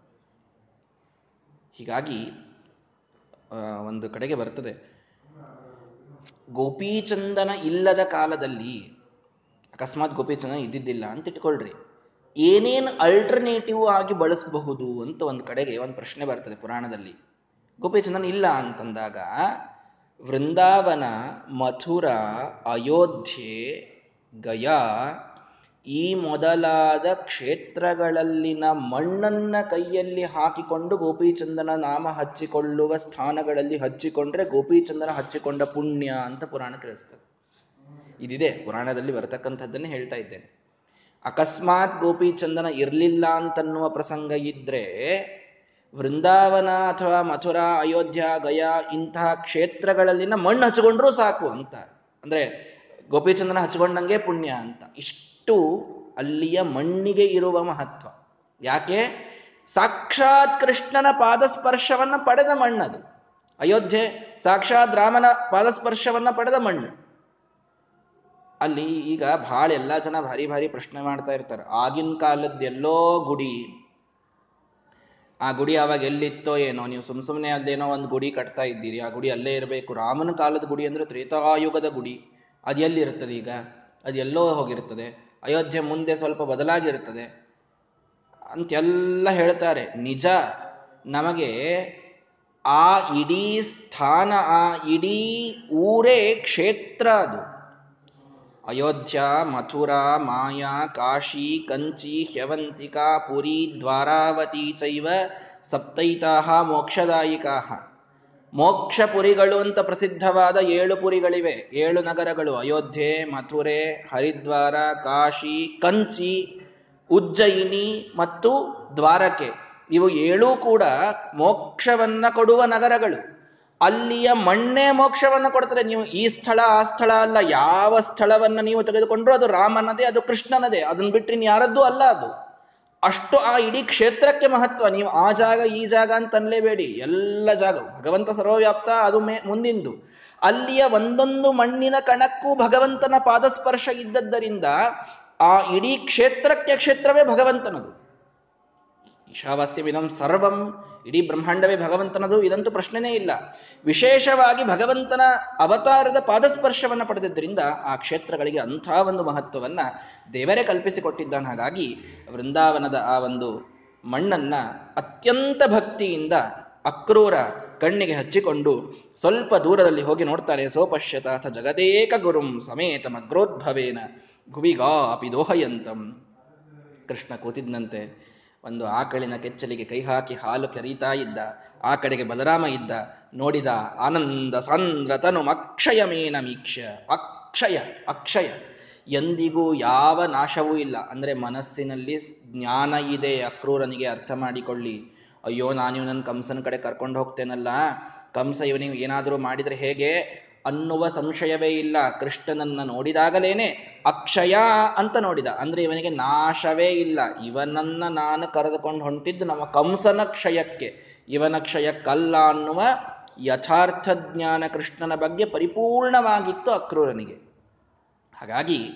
A: ಹೀಗಾಗಿ ಒಂದು ಕಡೆಗೆ ಬರ್ತದೆ. ಗೋಪೀಚಂದನ ಇಲ್ಲದ ಕಾಲದಲ್ಲಿ, ಅಕಸ್ಮಾತ್ ಗೋಪೀಚಂದನ ಇದ್ದಿದ್ದಿಲ್ಲ ಅಂತ ಇಟ್ಕೊಳ್ರಿ ಏನೇನು ಅಲ್ಟರ್ನೇಟಿವ್ ಆಗಿ ಬಳಸಬಹುದು ಅಂತ ಒಂದು ಕಡೆಗೆ ಒಂದು ಪ್ರಶ್ನೆ ಬರ್ತದೆ ಪುರಾಣದಲ್ಲಿ. ಗೋಪೀಚಂದನ ಇಲ್ಲ ಅಂತಂದಾಗ, ವೃಂದಾವನ, ಮಥುರ, ಅಯೋಧ್ಯೆ, ಗಯಾ ಈ ಮೊದಲಾದ ಕ್ಷೇತ್ರಗಳಲ್ಲಿನ ಮಣ್ಣನ್ನ ಕೈಯಲ್ಲಿ ಹಾಕಿಕೊಂಡು ಗೋಪೀಚಂದನ ನಾಮ ಹಚ್ಚಿಕೊಳ್ಳುವ ಸ್ಥಾನಗಳಲ್ಲಿ ಹಚ್ಚಿಕೊಂಡ್ರೆ ಗೋಪೀಚಂದನ ಹಚ್ಚಿಕೊಂಡ ಪುಣ್ಯ ಅಂತ ಪುರಾಣ ತಿಳಿಸ್ತದೆ. ಇದಿದೆ, ಪುರಾಣದಲ್ಲಿ ಬರತಕ್ಕಂಥದ್ದನ್ನೇ ಹೇಳ್ತಾ ಇದ್ದೇನೆ. ಅಕಸ್ಮಾತ್ ಗೋಪೀಚಂದನ ಇರಲಿಲ್ಲ ಅಂತನ್ನುವ ಪ್ರಸಂಗ ಇದ್ರೆ ವೃಂದಾವನ ಅಥವಾ ಮಥುರಾ, ಅಯೋಧ್ಯ, ಗಯಾ ಇಂತಹ ಕ್ಷೇತ್ರಗಳಲ್ಲಿನ ಮಣ್ಣು ಹಚ್ಚಿಕೊಂಡ್ರೂ ಸಾಕು ಅಂತ. ಅಂದ್ರೆ ಗೋಪೀಚಂದನ ಹಚ್ಕೊಂಡಂಗೆ ಪುಣ್ಯ ಅಂತ. ಇಷ್ಟು ಅಲ್ಲಿಯ ಮಣ್ಣಿಗೆ ಇರುವ ಮಹತ್ವ. ಯಾಕೆ? ಸಾಕ್ಷಾತ್ ಕೃಷ್ಣನ ಪಾದಸ್ಪರ್ಶವನ್ನು ಪಡೆದ ಮಣ್ಣದು. ಅಯೋಧ್ಯೆ ಸಾಕ್ಷಾತ್ ರಾಮನ ಪಾದಸ್ಪರ್ಶವನ್ನು ಪಡೆದ ಮಣ್ಣು. ಅಲ್ಲಿ ಈಗ ಭಾಳ ಎಲ್ಲ ಜನ ಭಾರಿ ಭಾರಿ ಪ್ರಶ್ನೆ ಮಾಡ್ತಾ ಇರ್ತಾರೆ. ಆಗಿನ ಕಾಲದ ಎಲ್ಲೋ ಗುಡಿ. ಆ ಗುಡಿ ಅವಾಗ ಎಲ್ಲಿತ್ತೋ ಏನೋ, ನೀವು ಸುಮ್ ಸುಮ್ಮನೆ ಅಲ್ಲೇನೋ ಒಂದು ಗುಡಿ ಕಟ್ತಾ ಇದ್ದೀರಿ. ಆ ಗುಡಿ ಅಲ್ಲೇ ಇರಬೇಕು. ರಾಮನ ಕಾಲದ ಗುಡಿ ಅಂದ್ರೆ ತ್ರೇತಾಯುಗದ ಗುಡಿ. ಅದು ಎಲ್ಲಿರ್ತದೆ ಈಗ? ಅದು ಎಲ್ಲೋ ಹೋಗಿರ್ತದೆ. ಅಯೋಧ್ಯೆ ಮುಂದೆ ಸ್ವಲ್ಪ ಬದಲಾಗಿರ್ತದೆ ಅಂತೆಲ್ಲ ಹೇಳ್ತಾರೆ. ನಿಜ, ನಮಗೆ ಆ ಇಡೀ ಸ್ಥಾನ, ಆ ಇಡೀ ಊರೇ ಕ್ಷೇತ್ರ ಅದು. ಅಯೋಧ್ಯ, ಮಥುರಾ, ಮಾಯಾ, ಕಾಶಿ, ಕಂಚಿ, ಹ್ಯವಂತಿಕಾ, ಪುರಿ, ದ್ವಾರಾವತಿ ಚೈವ ಸಪ್ತೈತಾಹ ಮೋಕ್ಷದಾಯಿಕಾಹ. ಮೋಕ್ಷ ಪುರಿಗಳು ಅಂತ ಪ್ರಸಿದ್ಧವಾದ ಏಳು ಪುರಿಗಳಿವೆ. ಏಳು ನಗರಗಳು ಅಯೋಧ್ಯೆ, ಮಥುರೆ, ಹರಿದ್ವಾರ, ಕಾಶಿ, ಕಂಚಿ, ಉಜ್ಜಯಿನಿ ಮತ್ತು ದ್ವಾರಕೆ. ಇವು ಏಳೂ ಕೂಡ ಮೋಕ್ಷವನ್ನ ಕೊಡುವ ನಗರಗಳು. ಅಲ್ಲಿಯ ಮಣ್ಣೇ ಮೋಕ್ಷವನ್ನು ಕೊಡ್ತಾರೆ ನೀವು ಈ ಸ್ಥಳ, ಆ ಸ್ಥಳ ಅಲ್ಲ, ಯಾವ ಸ್ಥಳವನ್ನ ನೀವು ತೆಗೆದುಕೊಂಡ್ರು ಅದು ರಾಮನದೇ, ಅದು ಕೃಷ್ಣನದೇ. ಅದನ್ನ ಬಿಟ್ಟರೆ ಯಾರದ್ದು ಅಲ್ಲ ಅದು. ಅಷ್ಟು ಆ ಇಡೀ ಕ್ಷೇತ್ರಕ್ಕೆ ಮಹತ್ವ. ನೀವು ಆ ಜಾಗ, ಈ ಜಾಗ ಅಂತ ಅನ್ಲೇಬೇಡಿ. ಎಲ್ಲ ಜಾಗ. ಭಗವಂತ ಸರ್ವವ್ಯಾಪ್ತ, ಅದು ಮೇ, ಮುಂದಿಂದು. ಅಲ್ಲಿಯ ಒಂದೊಂದು ಮಣ್ಣಿನ ಕಣಕ್ಕೂ ಭಗವಂತನ ಪಾದಸ್ಪರ್ಶ ಇದ್ದದ್ದರಿಂದ ಆ ಇಡೀ ಕ್ಷೇತ್ರಕ್ಕೆ ಕ್ಷೇತ್ರವೇ ಭಗವಂತನದು. ಈಶಾವಾಸ್ಯವಿದಂ ಸರ್ವಂ ಇಡೀ ಬ್ರಹ್ಮಾಂಡವೇ ಭಗವಂತನದು, ಇದಂತೂ ಪ್ರಶ್ನೆನೇ ಇಲ್ಲ. ವಿಶೇಷವಾಗಿ ಭಗವಂತನ ಅವತಾರದ ಪಾದಸ್ಪರ್ಶವನ್ನು ಪಡೆದಿದ್ದರಿಂದ ಆ ಕ್ಷೇತ್ರಗಳಿಗೆ ಅಂಥ ಒಂದು ಮಹತ್ವವನ್ನು ದೇವರೇ ಕಲ್ಪಿಸಿಕೊಟ್ಟಿದ್ದಾನೆ. ಹಾಗಾಗಿ ವೃಂದಾವನದ ಆ ಒಂದು ಮಣ್ಣನ್ನ ಅತ್ಯಂತ ಭಕ್ತಿಯಿಂದ ಅಕ್ರೂರ ಕಣ್ಣಿಗೆ ಹಚ್ಚಿಕೊಂಡು ಸ್ವಲ್ಪ ದೂರದಲ್ಲಿ ಹೋಗಿ ನೋಡ್ತಾರೆ. ಸೋಪಶ್ಯತ ಅಥ ಜಗದೇಕ ಗುರುಂ ಸಮೇತ ಮಗ್ರೋದ್ಭವೇನ ಭುವಿಗಾ ಅಪಿ ದೋಹಯಂತಂ. ಕೃಷ್ಣ ಕೂತಿದ್ನಂತೆ. ಒಂದು ಆಕಳಿನ ಕೆಚ್ಚಲಿಗೆ ಕೈ ಹಾಕಿ ಹಾಲು ಕರೀತಾ ಇದ್ದ, ಆ ಕಡೆಗೆ ಬಲರಾಮ ಇದ್ದ, ನೋಡಿದ ಆನಂದ ಸಂದ್ರತನು ಅಕ್ಷಯ ಮೇನಮೀಕ್ಷ ಅಕ್ಷಯ ಅಕ್ಷಯ. ಎಂದಿಗೂ ಯಾವ ನಾಶವೂ ಇಲ್ಲ. ಅಂದ್ರೆ ಮನಸ್ಸಿನಲ್ಲಿ ಜ್ಞಾನ ಇದೆ ಅಕ್ರೂರನಿಗೆ ಅರ್ಥ ಮಾಡಿಕೊಳ್ಳಿ. ಅಯ್ಯೋ ನಾನು ನನ್ನ ಕಂಸನ ಕಡೆ ಕರ್ಕೊಂಡು ಹೋಗ್ತೇನಲ್ಲ? ಕಂಸ ಇವನಿಗೆ ಏನಾದರೂ ಮಾಡಿದ್ರೆ ಹೇಗೆ? ಅನ್ನುವ ಸಂಶಯವೇ ಇಲ್ಲ. ಕೃಷ್ಣನನ್ನ ನೋಡಿದಾಗಲೇನೆ ಅಕ್ಷಯ ಅಂತ ನೋಡಿದ. ಅಂದ್ರೆ ಇವನಿಗೆ ನಾಶವೇ ಇಲ್ಲ. ಇವನನ್ನ ನಾನು ಕರೆದುಕೊಂಡು ಹೊಂಟಿದ್ದು ನಮ್ಮ ಕಂಸನ ಕ್ಷಯಕ್ಕೆ. ಇವನ ಕ್ಷಯಕ್ಕಲ್ಲ ಅನ್ನುವ ಯಥಾರ್ಥ ಜ್ಞಾನ ಕೃಷ್ಣನ ಬಗ್ಗೆ ಪರಿಪೂರ್ಣವಾಗಿತ್ತು ಅಕ್ರೂರನಿಗೆ. ಹಾಗಾಗಿ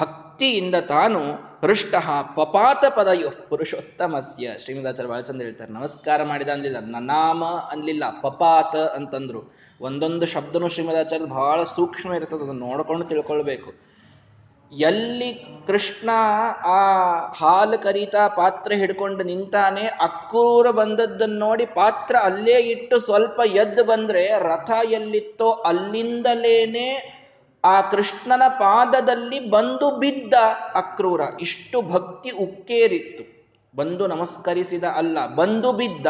A: ಭಕ್ತಿಯಿಂದ ತಾನು ಹೃಷ್ಟ ಪಪಾತ ಪದಯು ಪುರುಷೋತ್ತಮಸ್ಯ. ಶ್ರೀಮದಾಚಾರ್ಯ ಬಹಳ ಚಂದ ಹೇಳ್ತಾರೆ, ನಮಸ್ಕಾರ ಮಾಡಿದ ಅಂದಿಲ್ಲ ನನಾಮ ಅನ್ಲಿಲ್ಲ, ಪಪಾತ ಅಂತಂದ್ರು. ಒಂದೊಂದು ಶಬ್ದನು ಶ್ರೀಮದಾಚಾರ್ಯ ಬಹಳ ಸೂಕ್ಷ್ಮ ಇರ್ತದೆ, ಅದನ್ನು ನೋಡ್ಕೊಂಡು ತಿಳ್ಕೊಳ್ಬೇಕು. ಎಲ್ಲಿ ಕೃಷ್ಣ ಆ ಹಾಲು ಕರೀತಾ ಪಾತ್ರೆ ಹಿಡ್ಕೊಂಡು ನಿಂತಾನೆ, ಅಕ್ಕೂರ ಬಂದದ್ದನ್ನು ನೋಡಿ ಪಾತ್ರ ಅಲ್ಲೇ ಇಟ್ಟು ಸ್ವಲ್ಪ ಎದ್ದು ಬಂದ್ರೆ ರಥ ಎಲ್ಲಿತ್ತೋ ಅಲ್ಲಿಂದಲೇನೆ ಆ ಕೃಷ್ಣನ ಪಾದದಲ್ಲಿ ಬಂದು ಬಿದ್ದ ಅಕ್ರೂರ, ಇಷ್ಟು ಭಕ್ತಿ ಉಕ್ಕೇರಿತ್ತು. ಬಂದು ನಮಸ್ಕರಿಸಿದ ಅಲ್ಲ, ಬಂದು ಬಿದ್ದ.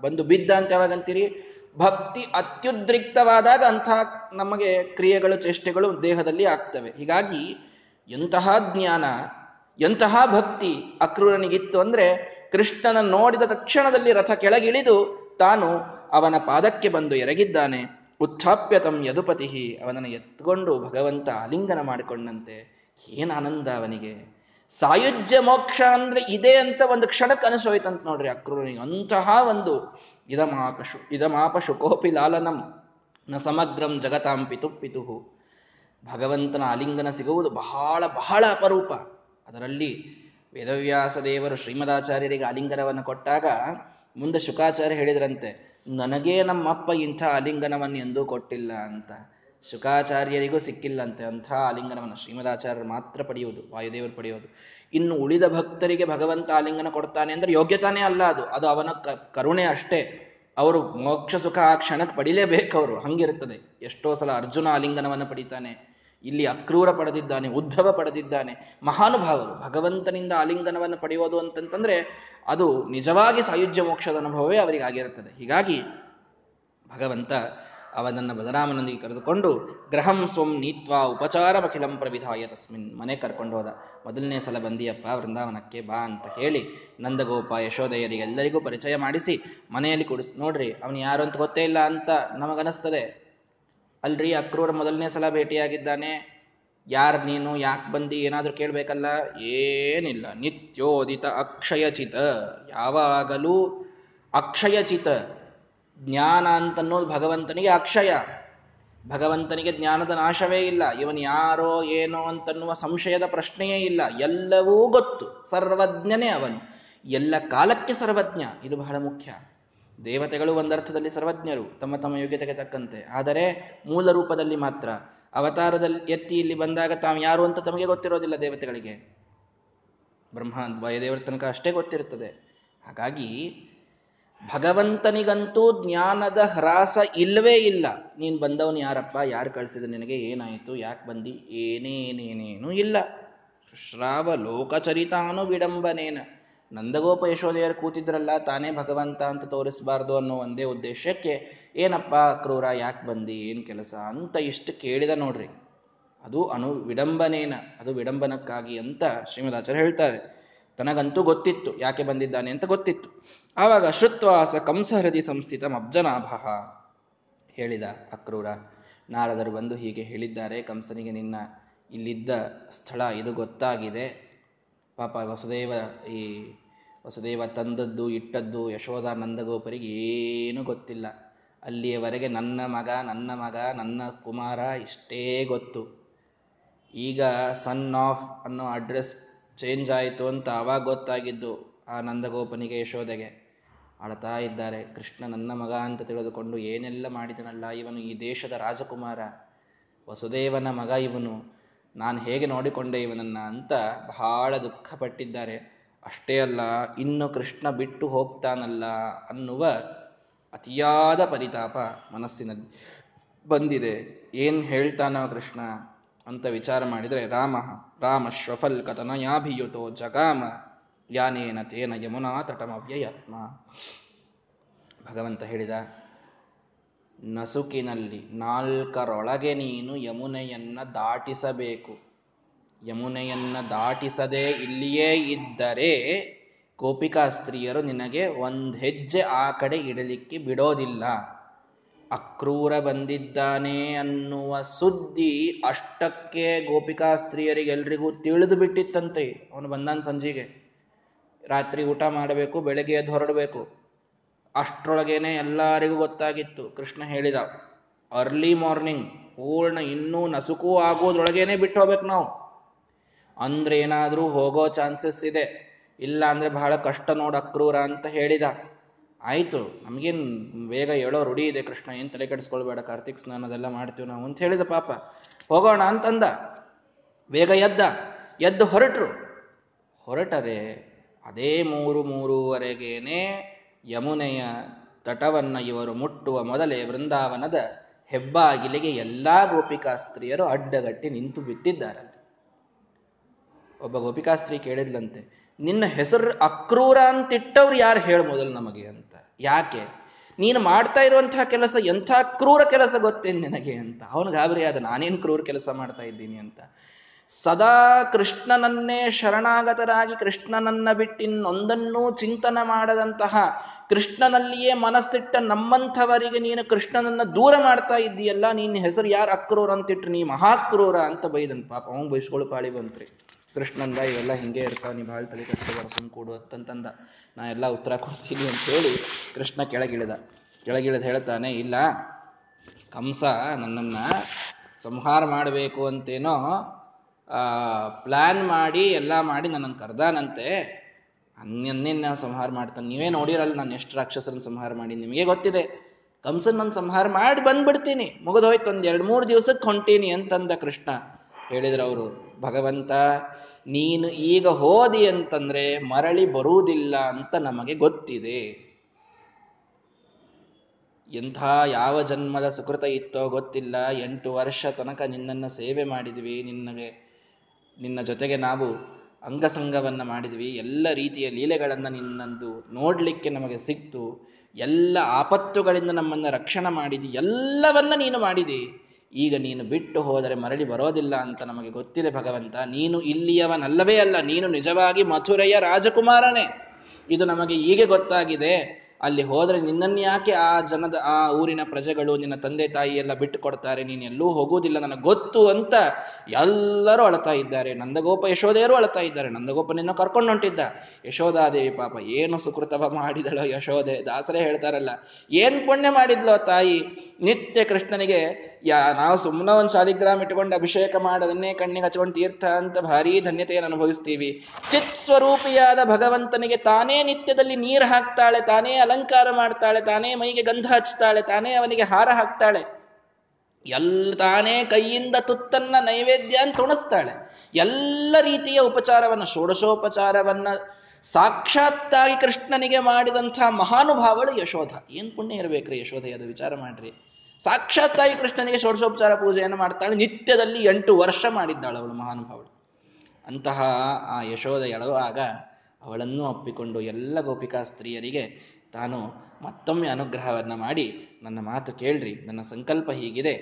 A: ಬಂದು ಬಿದ್ದ ಅಂತ ಯಾವಾಗಂತೀರಿ? ಭಕ್ತಿ ಅತ್ಯುದ್ರಿಕ್ತವಾದಾಗ ಅಂತಹ ನಮಗೆ ಕ್ರಿಯೆಗಳು, ಚೇಷ್ಟೆಗಳು ದೇಹದಲ್ಲಿ ಆಗ್ತವೆ. ಹೀಗಾಗಿ ಎಂತಹ ಜ್ಞಾನ, ಎಂತಹ ಭಕ್ತಿ ಅಕ್ರೂರನಿಗಿತ್ತು ಅಂದ್ರೆ ಕೃಷ್ಣನ ನೋಡಿದ ತಕ್ಷಣದಲ್ಲಿ ರಥ ಕೆಳಗಿಳಿದು ತಾನು ಅವನ ಪಾದಕ್ಕೆ ಬಂದು ಎರಗಿದ್ದಾನೆ. ಉತ್ಥಾಪ್ಯತಂ ಯದುಪತಿ. ಅವನನ್ನು ಎತ್ಕೊಂಡು ಭಗವಂತ ಆಲಿಂಗನ ಮಾಡಿಕೊಂಡಂತೆ. ಏನ್ ಆನಂದ ಅವನಿಗೆ. ಸಾಯುಜ್ಯ ಮೋಕ್ಷ ಅಂದ್ರೆ ಇದೆ ಅಂತ ಒಂದು ಕ್ಷಣಕ್ಕೆ ಅನಿಸೋಯ್ತಂತ ನೋಡ್ರಿ ಅಕ್ರೂರಿಗೆ ಅಂತಹ ಒಂದು ಇದಮಾಪಶು ಇದಮಾಪ ಶುಕೋಪಿ ಲಾಲನಂ ನ ಸಮಗ್ರಂ ಜಗತಾಂ ಪಿತು ಪಿತುಹು ಭಗವಂತನ ಆಲಿಂಗನ ಸಿಗುವುದು ಬಹಳ ಬಹಳ ಅಪರೂಪ. ಅದರಲ್ಲಿ ವೇದವ್ಯಾಸ ದೇವರು ಶ್ರೀಮದಾಚಾರ್ಯರಿಗೆ ಆಲಿಂಗನವನ್ನು ಕೊಟ್ಟಾಗ ಮುಂದೆ ಶುಕಾಚಾರ್ಯ ಹೇಳಿದ್ರಂತೆ ನನಗೇ ನಮ್ಮಪ್ಪ ಇಂಥ ಆಲಿಂಗನವನ್ನು ಎಂದೂ ಕೊಟ್ಟಿಲ್ಲ ಅಂತ. ಶುಕಾಚಾರ್ಯರಿಗೂ ಸಿಕ್ಕಿಲ್ಲಂತೆ. ಅಂಥ ಆಲಿಂಗನವನ್ನು ಶ್ರೀಮದಾಚಾರ್ಯರು ಮಾತ್ರ ಪಡೆಯುವುದು, ವಾಯುದೇವರು ಪಡೆಯೋದು ಇನ್ನು ಉಳಿದ ಭಕ್ತರಿಗೆ ಭಗವಂತ ಆಲಿಂಗನ ಕೊಡ್ತಾನೆ ಅಂದ್ರೆ ಯೋಗ್ಯತಾನೇ ಅಲ್ಲ ಅದು. ಅದು ಅವನ ಕರುಣೆ ಅಷ್ಟೇ. ಅವರು ಮೋಕ್ಷ ಸುಖ ಆ ಕ್ಷಣಕ್ಕೆ ಪಡಿಲೇಬೇಕು ಅವರು. ಹಂಗಿರ್ತದೆ ಎಷ್ಟೋ ಸಲ ಅರ್ಜುನ ಆಲಿಂಗನವನ್ನು ಪಡಿತಾನೆ. ಇಲ್ಲಿ ಅಕ್ರೂರ ಪಡೆದಿದ್ದಾನೆ, ಉದ್ಧವ ಪಡೆದಿದ್ದಾನೆ, ಮಹಾನುಭಾವರು, ಭಗವಂತನಿಂದ ಆಲಿಂಗನವನ್ನು ಪಡೆಯೋದು ಅಂತಂತಂದ್ರೆ ಅದು ನಿಜವಾಗಿ ಸಾಯುಜ್ಯ ಮೋಕ್ಷದ ಅನುಭವವೇ ಅವರಿಗೆ ಆಗಿರುತ್ತದೆ. ಹೀಗಾಗಿ ಭಗವಂತ ಅವನನ್ನು ಬಲರಾಮನೊಂದಿಗೆ ಕರೆದುಕೊಂಡು ಗ್ರಹಂ ಸ್ವಂ ನೀತ್ವಾ ಉಪಚಾರಮಖಿಲಂ ಪ್ರವಿಧಾಯ ತಸ್ಮಿನ್ ಮನೆ ಕರ್ಕೊಂಡು ಹೋದ. ಮೊದಲನೇ ಸಲ ಬಂದಿಯಪ್ಪ, ವೃಂದಾವನಕ್ಕೆ ಬಾ ಅಂತ ಹೇಳಿ ನಂದಗೋಪ ಯಶೋದೆಯರಿಗೆ ಎಲ್ಲರಿಗೂ ಪರಿಚಯ ಮಾಡಿಸಿ ಮನೆಯಲ್ಲಿ ಕೂಡಿಸಿ, ನೋಡ್ರಿ, ಅವನು ಯಾರು ಅಂತ ಗೊತ್ತೇ ಇಲ್ಲ ಅಂತ ನಮಗನಿಸ್ತದೆ ಅಲ್ರಿ, ಅಕ್ರೂರ್ ಮೊದಲನೇ ಸಲ ಭೇಟಿಯಾಗಿದ್ದಾನೆ. ಯಾರು ನೀನು, ಯಾಕೆ ಬಂದಿ, ಏನಾದರೂ ಕೇಳಬೇಕಲ್ಲ? ಏನಿಲ್ಲ. ನಿತ್ಯೋದಿತ ಅಕ್ಷಯಚಿತ. ಯಾವಾಗಲೂ ಅಕ್ಷಯಚಿತ. ಜ್ಞಾನ ಅಂತನ್ನೋದು ಭಗವಂತನಿಗೆ ಅಕ್ಷಯ. ಭಗವಂತನಿಗೆ ಜ್ಞಾನದ ನಾಶವೇ ಇಲ್ಲ. ಇವನು ಯಾರೋ, ಏನೋ ಅಂತನ್ನುವ ಸಂಶಯದ ಪ್ರಶ್ನೆಯೇ ಇಲ್ಲ. ಎಲ್ಲವೂ ಗೊತ್ತು. ಸರ್ವಜ್ಞನೇ ಅವನು. ಎಲ್ಲ ಕಾಲಕ್ಕೆ ಸರ್ವಜ್ಞ. ಇದು ಬಹಳ ಮುಖ್ಯ. ದೇವತೆಗಳು ಒಂದರ್ಥದಲ್ಲಿ ಸರ್ವಜ್ಞರು, ತಮ್ಮ ತಮ್ಮ ಯೋಗ್ಯತೆಗೆ ತಕ್ಕಂತೆ. ಆದರೆ ಮೂಲ ರೂಪದಲ್ಲಿ ಮಾತ್ರ. ಅವತಾರದಲ್ಲಿ ಎತ್ತಿ ಇಲ್ಲಿ ಬಂದಾಗ ತಾವು ಯಾರು ಅಂತ ತಮಗೆ ಗೊತ್ತಿರೋದಿಲ್ಲ ದೇವತೆಗಳಿಗೆ. ಬ್ರಹ್ಮ ದೇವರ ತನಕ ಅಷ್ಟೇ ಗೊತ್ತಿರುತ್ತದೆ. ಹಾಗಾಗಿ ಭಗವಂತನಿಗಂತೂ ಜ್ಞಾನದ ಹ್ರಾಸ ಇಲ್ಲವೇ ಇಲ್ಲ. ನೀನು ಬಂದವನು ಯಾರಪ್ಪ? ಯಾರು ಕಳಿಸಿದ ನಿನಗೆ ಏನಾಯಿತು? ಯಾಕೆ ಬಂದಿ? ಏನೇನೇನೇನೂ ಇಲ್ಲ. ಶ್ರಾವ ಲೋಕಚರಿತಾನು ವಿಡಂಬನೇನ. ನಂದಗೋಪ ಯಶೋದೆಯರು ಕೂತಿದ್ರಲ್ಲ, ತಾನೇ ಭಗವಂತ ಅಂತ ತೋರಿಸಬಾರ್ದು ಅನ್ನೋ ಒಂದೇ ಉದ್ದೇಶಕ್ಕೆ, ಏನಪ್ಪ ಕ್ರೂರ, ಯಾಕೆ ಬಂದಿ, ಏನು ಕೆಲಸ? ಅಂತ ಇಷ್ಟು ಕೇಳಿದ ನೋಡ್ರಿ. ಅದು ಅನು ವಿಡಂಬನೇನ, ಅದು ವಿಡಂಬನಕ್ಕಾಗಿ ಅಂತ ಶ್ರೀಮದಾಚಾರ್ಯ ಹೇಳ್ತಾರೆ. ತನಗಂತೂ ಗೊತ್ತಿತ್ತು ಯಾಕೆ ಬಂದಿದ್ದಾನೆ ಅಂತ ಗೊತ್ತಿತ್ತು. ಆವಾಗ ಶ್ರುತ್ವಾಸ ಕಂಸಹೃದಿ ಸಂಸ್ಥಿತ ಮಬ್ಜನಾಭ ಹೇಳಿದ, ಅಕ್ರೂರ, ನಾರದರು ಬಂದು ಹೀಗೆ ಹೇಳಿದ್ದಾರೆ, ಕಂಸನಿಗೆ ನಿನ್ನ ಇಲ್ಲಿದ್ದ ಸ್ಥಳ ಇದು ಗೊತ್ತಾಗಿದೆ. ಪಾಪ ವಸುದೇವ ಈ ವಸುದೇವ ತಂದದ್ದು, ಇಟ್ಟದ್ದು, ಯಶೋಧ ನಂದಗೋಪರಿಗೆ ಏನೂ ಗೊತ್ತಿಲ್ಲ. ಅಲ್ಲಿಯವರೆಗೆ ನನ್ನ ಮಗ ನನ್ನ ಮಗ, ನನ್ನ ಕುಮಾರ ಇಷ್ಟೇ ಗೊತ್ತು. ಈಗ ಸನ್ ಆಫ್ ಅನ್ನೋ ಅಡ್ರೆಸ್ ಚೇಂಜ್ ಆಯಿತು ಅಂತ ಅವಾಗ ಗೊತ್ತಾಗಿದ್ದು ಆ ನಂದಗೋಪನಿಗೆ, ಯಶೋಧೆಗೆ. ಅಳ್ತಾ ಇದ್ದಾರೆ, ಕೃಷ್ಣ ನನ್ನ ಮಗ ಅಂತ ತಿಳಿದುಕೊಂಡು ಏನೆಲ್ಲ ಮಾಡಿದನಲ್ಲ, ಇವನು ಈ ದೇಶದ ರಾಜಕುಮಾರ. ವಸುದೇವನ ಮಗ ಇವನು. ನಾನು ಹೇಗೆ ನೋಡಿಕೊಂಡೆ ಇವನನ್ನ ಅಂತ ಬಹಳ ದುಃಖಪಟ್ಟಿದ್ದಾರೆ. ಅಷ್ಟೇ ಅಲ್ಲ, ಇನ್ನು ಕೃಷ್ಣ ಬಿಟ್ಟು ಹೋಗ್ತಾನಲ್ಲ ಅನ್ನುವ ಅತಿಯಾದ ಪರಿತಾಪ ಮನಸ್ಸಿನಲ್ಲಿ ಬಂದಿದೆ. ಏನ್ ಹೇಳ್ತಾನೋ ಕೃಷ್ಣ ಅಂತ ವಿಚಾರ ಮಾಡಿದರೆ, ರಾಮ ರಾಮ ಶ್ವಫಲ್ ಕಥನಯಾಭಿಯುತೋ ಜಗಾಮ, ಯಾನೇನ ತೇನ ಯಮುನಾ ತಟಮವ್ಯಯತ್ಮ. ಭಗವಂತ ಹೇಳಿದ ನಸುಕಿನಲ್ಲಿ, ನಾಲ್ಕರೊಳಗೆ ನೀನು ಯಮುನೆಯನ್ನ ದಾಟಿಸಬೇಕು. ಯಮುನೆಯನ್ನ ದಾಟಿಸದೆ ಇಲ್ಲಿಯೇ ಇದ್ದರೆ ಗೋಪಿಕಾ ಸ್ತ್ರೀಯರು ನಿನಗೆ ಒಂದು ಹೆಜ್ಜೆ ಆ ಕಡೆ ಇಡಲಿಕ್ಕೆ ಬಿಡೋದಿಲ್ಲ. ಅಕ್ರೂರ ಬಂದಿದ್ದಾನೆ ಅನ್ನುವ ಸುದ್ದಿ ಅಷ್ಟಕ್ಕೆ ಗೋಪಿಕಾ ಸ್ತ್ರೀಯರಿಗೆಲ್ರಿಗೂ ತಿಳಿದು ಬಿಟ್ಟಿತ್ತಂತೆ. ಅವನು ಬಂದಾನ ಸಂಜೆಗೆ. ರಾತ್ರಿ ಊಟ ಮಾಡಬೇಕು, ಬೆಳಗ್ಗೆ ಎದ್ದು ಹೊರಡಬೇಕು. ಅಷ್ಟರೊಳಗೇನೆ ಎಲ್ಲರಿಗೂ ಗೊತ್ತಾಗಿತ್ತು. ಕೃಷ್ಣ ಹೇಳಿದ, ಅರ್ಲಿ ಮಾರ್ನಿಂಗ್ ಪೂರ್ಣ ಇನ್ನೂ ನಸುಕು ಆಗೋದ್ರೊಳಗೇನೆ ಬಿಟ್ಟು ಹೋಗ್ಬೇಕು ನಾವು. ಅಂದ್ರೆ ಏನಾದರೂ ಹೋಗೋ ಚಾನ್ಸಸ್ ಇದೆ. ಇಲ್ಲ ಅಂದ್ರೆ ಬಹಳ ಕಷ್ಟ ನೋಡ ಅಕ್ರೂರ ಅಂತ ಹೇಳಿದ. ಆಯ್ತು, ನಮಗೇನು ಬೇಗ ಹೇಳೋ ರೂಢಿ ಇದೆ ಕೃಷ್ಣ, ಏನು ತಲೆ ಕೆಡಿಸ್ಕೊಳ್ಬೇಡ, ಕಾರ್ತಿಕ್ ಸ್ನಾನ ಅದೆಲ್ಲ ಮಾಡ್ತೀವಿ ನಾವು ಅಂತ ಹೇಳಿದ ಪಾಪ. ಹೋಗೋಣ ಅಂತಂದ. ಬೇಗ ಎದ್ದ, ಎದ್ದು ಹೊರಟ್ರು. ಹೊರಟರೆ, ಅದೇ ಮೂರು, ಮೂರುವರೆಗೇನೆ ಯಮುನೆಯ ತಟವನ್ನ ಇವರು ಮುಟ್ಟುವ ಮೊದಲೇ ವೃಂದಾವನದ ಹೆಬ್ಬಾಗಿಲಿಗೆ ಎಲ್ಲಾ ಗೋಪಿಕಾ ಸ್ತ್ರೀಯರು ಅಡ್ಡಗಟ್ಟಿ ನಿಂತು ಬಿಟ್ಟಿದ್ದಾರೆ ಒಬ್ಬ ಗೋಪಿಕಾಸ್ತ್ರೀ ಕೇಳಿದ್ಲಂತೆ, ನಿನ್ನ ಹೆಸರು ಅಕ್ರೂರ ಅಂತಿಟ್ಟವ್ರು ಯಾರು ಹೇಳ ಮೊದಲು ನಮಗೆ ಅಂತ. ಯಾಕೆ? ನೀನು ಮಾಡ್ತಾ ಇರುವಂತಹ ಕೆಲಸ ಎಂಥ ಕ್ರೂರ ಕೆಲಸ ಗೊತ್ತೇನು ನಿನಗೆ ಅಂತ. ಅವನು ಗಾಬರಿ ಆದ ನಾನೇನು ಕ್ರೂರ ಕೆಲಸ ಮಾಡ್ತಾ ಇದ್ದೀನಿ ಅಂತ. ಸದಾ ಕೃಷ್ಣನನ್ನೇ ಶರಣಾಗತರಾಗಿ ಕೃಷ್ಣನನ್ನ ಬಿಟ್ಟಿನ್ನೊಂದನ್ನೂ ಚಿಂತನ ಮಾಡದಂತಹ ಕೃಷ್ಣನಲ್ಲಿಯೇ ಮನಸ್ಸಿಟ್ಟ ನಮ್ಮಂಥವರಿಗೆ ನೀನು ಕೃಷ್ಣನನ್ನ ದೂರ ಮಾಡ್ತಾ ಇದ್ದೀಯಲ್ಲ, ನಿನ್ನ ಹೆಸರು ಯಾರು ಅಕ್ರೂರ ಅಂತಿಟ್ರು, ನೀ ಮಹಾಕ್ರೂರ ಅಂತ ಬೈದನ್ ಪಾಪ. ಅವ್ನು ಬೈಸ್ಕೊಳ್ಳು ಪಾಳಿ ಬಂತ್ರಿ. ಕೃಷ್ಣಂದ, ಇವೆಲ್ಲ ಹಿಂಗೆ ಇರ್ತಾವ, ನೀ ಭಾಳ ತಲೆ ಸುಮ್ ಕೂಡು ಅಂತಂತಂದ ನಾ ಎಲ್ಲ ಉತ್ತರ ಕೊಡ್ತೀನಿ ಅಂತ ಹೇಳಿ ಕೃಷ್ಣ ಕೆಳಗಿಳಿದ. ಕೆಳಗಿಳಿದ ಹೇಳ್ತಾನೆ, ಇಲ್ಲ, ಕಂಸ ನನ್ನನ್ನ ಸಂಹಾರ ಮಾಡಬೇಕು ಅಂತೇನೋ ಪ್ಲಾನ್ ಮಾಡಿ, ಎಲ್ಲ ಮಾಡಿ ನನ್ನನ್ನು ಕರ್ದಾನಂತೆ. ಅನ್ನನ್ನೇನು ಸಂಹಾರ ಮಾಡ್ತಾನೆ. ನೀವೇ ನೋಡಿರಲ್ಲ ನಾನು ಎಷ್ಟು ರಾಕ್ಷಸರನ್ನ ಸಂಹಾರ ಮಾಡಿ ನಿಮಗೆ ಗೊತ್ತಿದೆ ಕಂಸನ್ ನಾನು ಸಂಹಾರ ಮಾಡಿ ಬಂದ್ಬಿಡ್ತೀನಿ. ಮುಗಿದೋಯ್ತು ಒಂದು ಎರಡು ಮೂರು ದಿವಸಕ್ಕೆ ಹೊಂಟೀನಿ ಅಂತಂದ ಕೃಷ್ಣ. ಹೇಳಿದ್ರು ಅವರು, ಭಗವಂತ, ನೀನು ಈಗ ಹೋದಿ ಅಂತಂದ್ರೆ ಮರಳಿ ಬರುವುದಿಲ್ಲ ಅಂತ ನಮಗೆ ಗೊತ್ತಿದೆ. ಎಂಥ, ಯಾವ ಜನ್ಮದ ಸುಕೃತ ಇತ್ತೋ ಗೊತ್ತಿಲ್ಲ. ಎಂಟು ವರ್ಷ ತನಕ ನಿನ್ನನ್ನು ಸೇವೆ ಮಾಡಿದ್ವಿ. ನಿನ್ನಗೆ, ನಿನ್ನ ಜೊತೆಗೆ ನಾವು ಅಂಗಸಂಗವನ್ನ ಮಾಡಿದ್ವಿ, ಎಲ್ಲ ರೀತಿಯ ಲೀಲೆಗಳನ್ನು ನಿನ್ನಂದು ನೋಡಲಿಕ್ಕೆ ನಮಗೆ ಸಿಕ್ತು, ಎಲ್ಲ ಆಪತ್ತುಗಳಿಂದ ನಮ್ಮನ್ನ ರಕ್ಷಣೆ ಮಾಡಿದಿ, ಎಲ್ಲವನ್ನ ನೀನು ಮಾಡಿದಿ. ಈಗ ನೀನು ಬಿಟ್ಟು ಹೋದರೆ ಮರಳಿ ಬರೋದಿಲ್ಲ ಅಂತ ನಮಗೆ ಗೊತ್ತಿದೆ ಭಗವಂತ, ನೀನು ಇಲ್ಲಿಯವನಲ್ಲವೇ ಅಲ್ಲ, ನೀನು ನಿಜವಾಗಿ ಮಥುರೆಯ ರಾಜಕುಮಾರನೇ. ಇದು ನಮಗೆ ಹೀಗೆ ಗೊತ್ತಾಗಿದೆ ಅಲ್ಲಿ ಹೋದ್ರೆ ನಿನ್ನನ್ನು ಯಾಕೆ ಆ ಜನದ, ಆ ಊರಿನ ಪ್ರಜೆಗಳು, ನಿನ್ನ ತಂದೆ ತಾಯಿ ಎಲ್ಲ ಬಿಟ್ಟು ಕೊಡ್ತಾರೆ ನೀನು ಎಲ್ಲೂ ಹೋಗುವುದಿಲ್ಲ ನನಗೆ ಗೊತ್ತು ಅಂತ ಎಲ್ಲರೂ ಅಳತಾ ಇದ್ದಾರೆ. ನಂದಗೋಪ ಯಶೋಧೆಯರು ಅಳತಾ ಇದ್ದಾರೆ. ನಂದಗೋಪ ನಿನ್ನ ಕರ್ಕೊಂಡು ಹೊಂಟಿದ್ದ ಯಶೋಧಾದೇವಿ ಪಾಪ ಏನು ಸುಕೃತವ ಮಾಡಿದಳೋ ಯಶೋಧೆ? ದಾಸರೇ ಹೇಳ್ತಾರಲ್ಲ, ಏನ್ ಪುಣ್ಯ ಮಾಡಿದ್ಲೋ ತಾಯಿ? ನಿತ್ಯ ಕೃಷ್ಣನಿಗೆ ಯಾ, ನಾವು ಸುಮ್ಮನೆ ಒಂದು ಶಾಲಿಗ್ರಾಮ್ ಇಟ್ಕೊಂಡು ಅಭಿಷೇಕ ಮಾಡೋದನ್ನೇ ಕಣ್ಣಿಗೆ ಹಚ್ಕೊಂಡು ತೀರ್ಥ ಅಂತ ಭಾರೀ ಧನ್ಯತೆಯನ್ನು ಅನುಭವಿಸ್ತೀವಿ. ಚಿತ್ ಸ್ವರೂಪಿಯಾದ ಭಗವಂತನಿಗೆ ತಾನೇ ನಿತ್ಯದಲ್ಲಿ ನೀರು ಹಾಕ್ತಾಳೆ, ತಾನೇ ಅಲಂಕಾರ ಮಾಡ್ತಾಳೆ, ತಾನೇ ಮೈಗೆ ಗಂಧ ಹಚ್ತಾಳೆ, ತಾನೇ ಅವನಿಗೆ ಹಾರ ಹಾಕ್ತಾಳೆ. ಎಲ್ಲ ತಾನೇ ಕೈಯಿಂದ ತುತ್ತನ್ನ ನೈವೇದ್ಯ ಅಂತ ಉಣಿಸ್ತಾಳೆ. ಎಲ್ಲ ರೀತಿಯ ಉಪಚಾರವನ್ನ, ಷೋಡಶೋಪಚಾರವನ್ನ, ಸಾಕ್ಷಾತ್ತಾಗಿ ಕೃಷ್ಣನಿಗೆ ಮಾಡಿದಂಥ ಮಹಾನುಭಾವಳು ಯಶೋಧ. ಏನ್ ಪುಣ್ಯ ಇರಬೇಕ್ರಿ ಯಶೋಧ, ಅದು ವಿಚಾರ ಮಾಡ್ರಿ. ಸಾಕ್ಷಾತ್ತಾಗಿ ಕೃಷ್ಣನಿಗೆ ಷೋಡಶೋಪಚಾರ ಪೂಜೆಯನ್ನು ಮಾಡ್ತಾಳೆ. ನಿತ್ಯದಲ್ಲಿ ಎಂಟು ವರ್ಷ ಮಾಡಿದ್ದಾಳು ಅವಳು ಮಹಾನುಭಾವಳು. ಅಂತಹ ಆ ಯಶೋಧ ಎಳವಾಗ ಅವಳನ್ನು ಅಪ್ಪಿಕೊಂಡು ಎಲ್ಲ ಗೋಪಿಕಾ ಸ್ತ್ರೀಯರಿಗೆ ತಾನು ಮತ್ತೊಮ್ಮೆ ಅನುಗ್ರಹವನ್ನ ಮಾಡಿ, ನನ್ನ ಮಾತು ಕೇಳ್ರಿ, ನನ್ನ ಸಂಕಲ್ಪ ಹೀಗಿದೆ,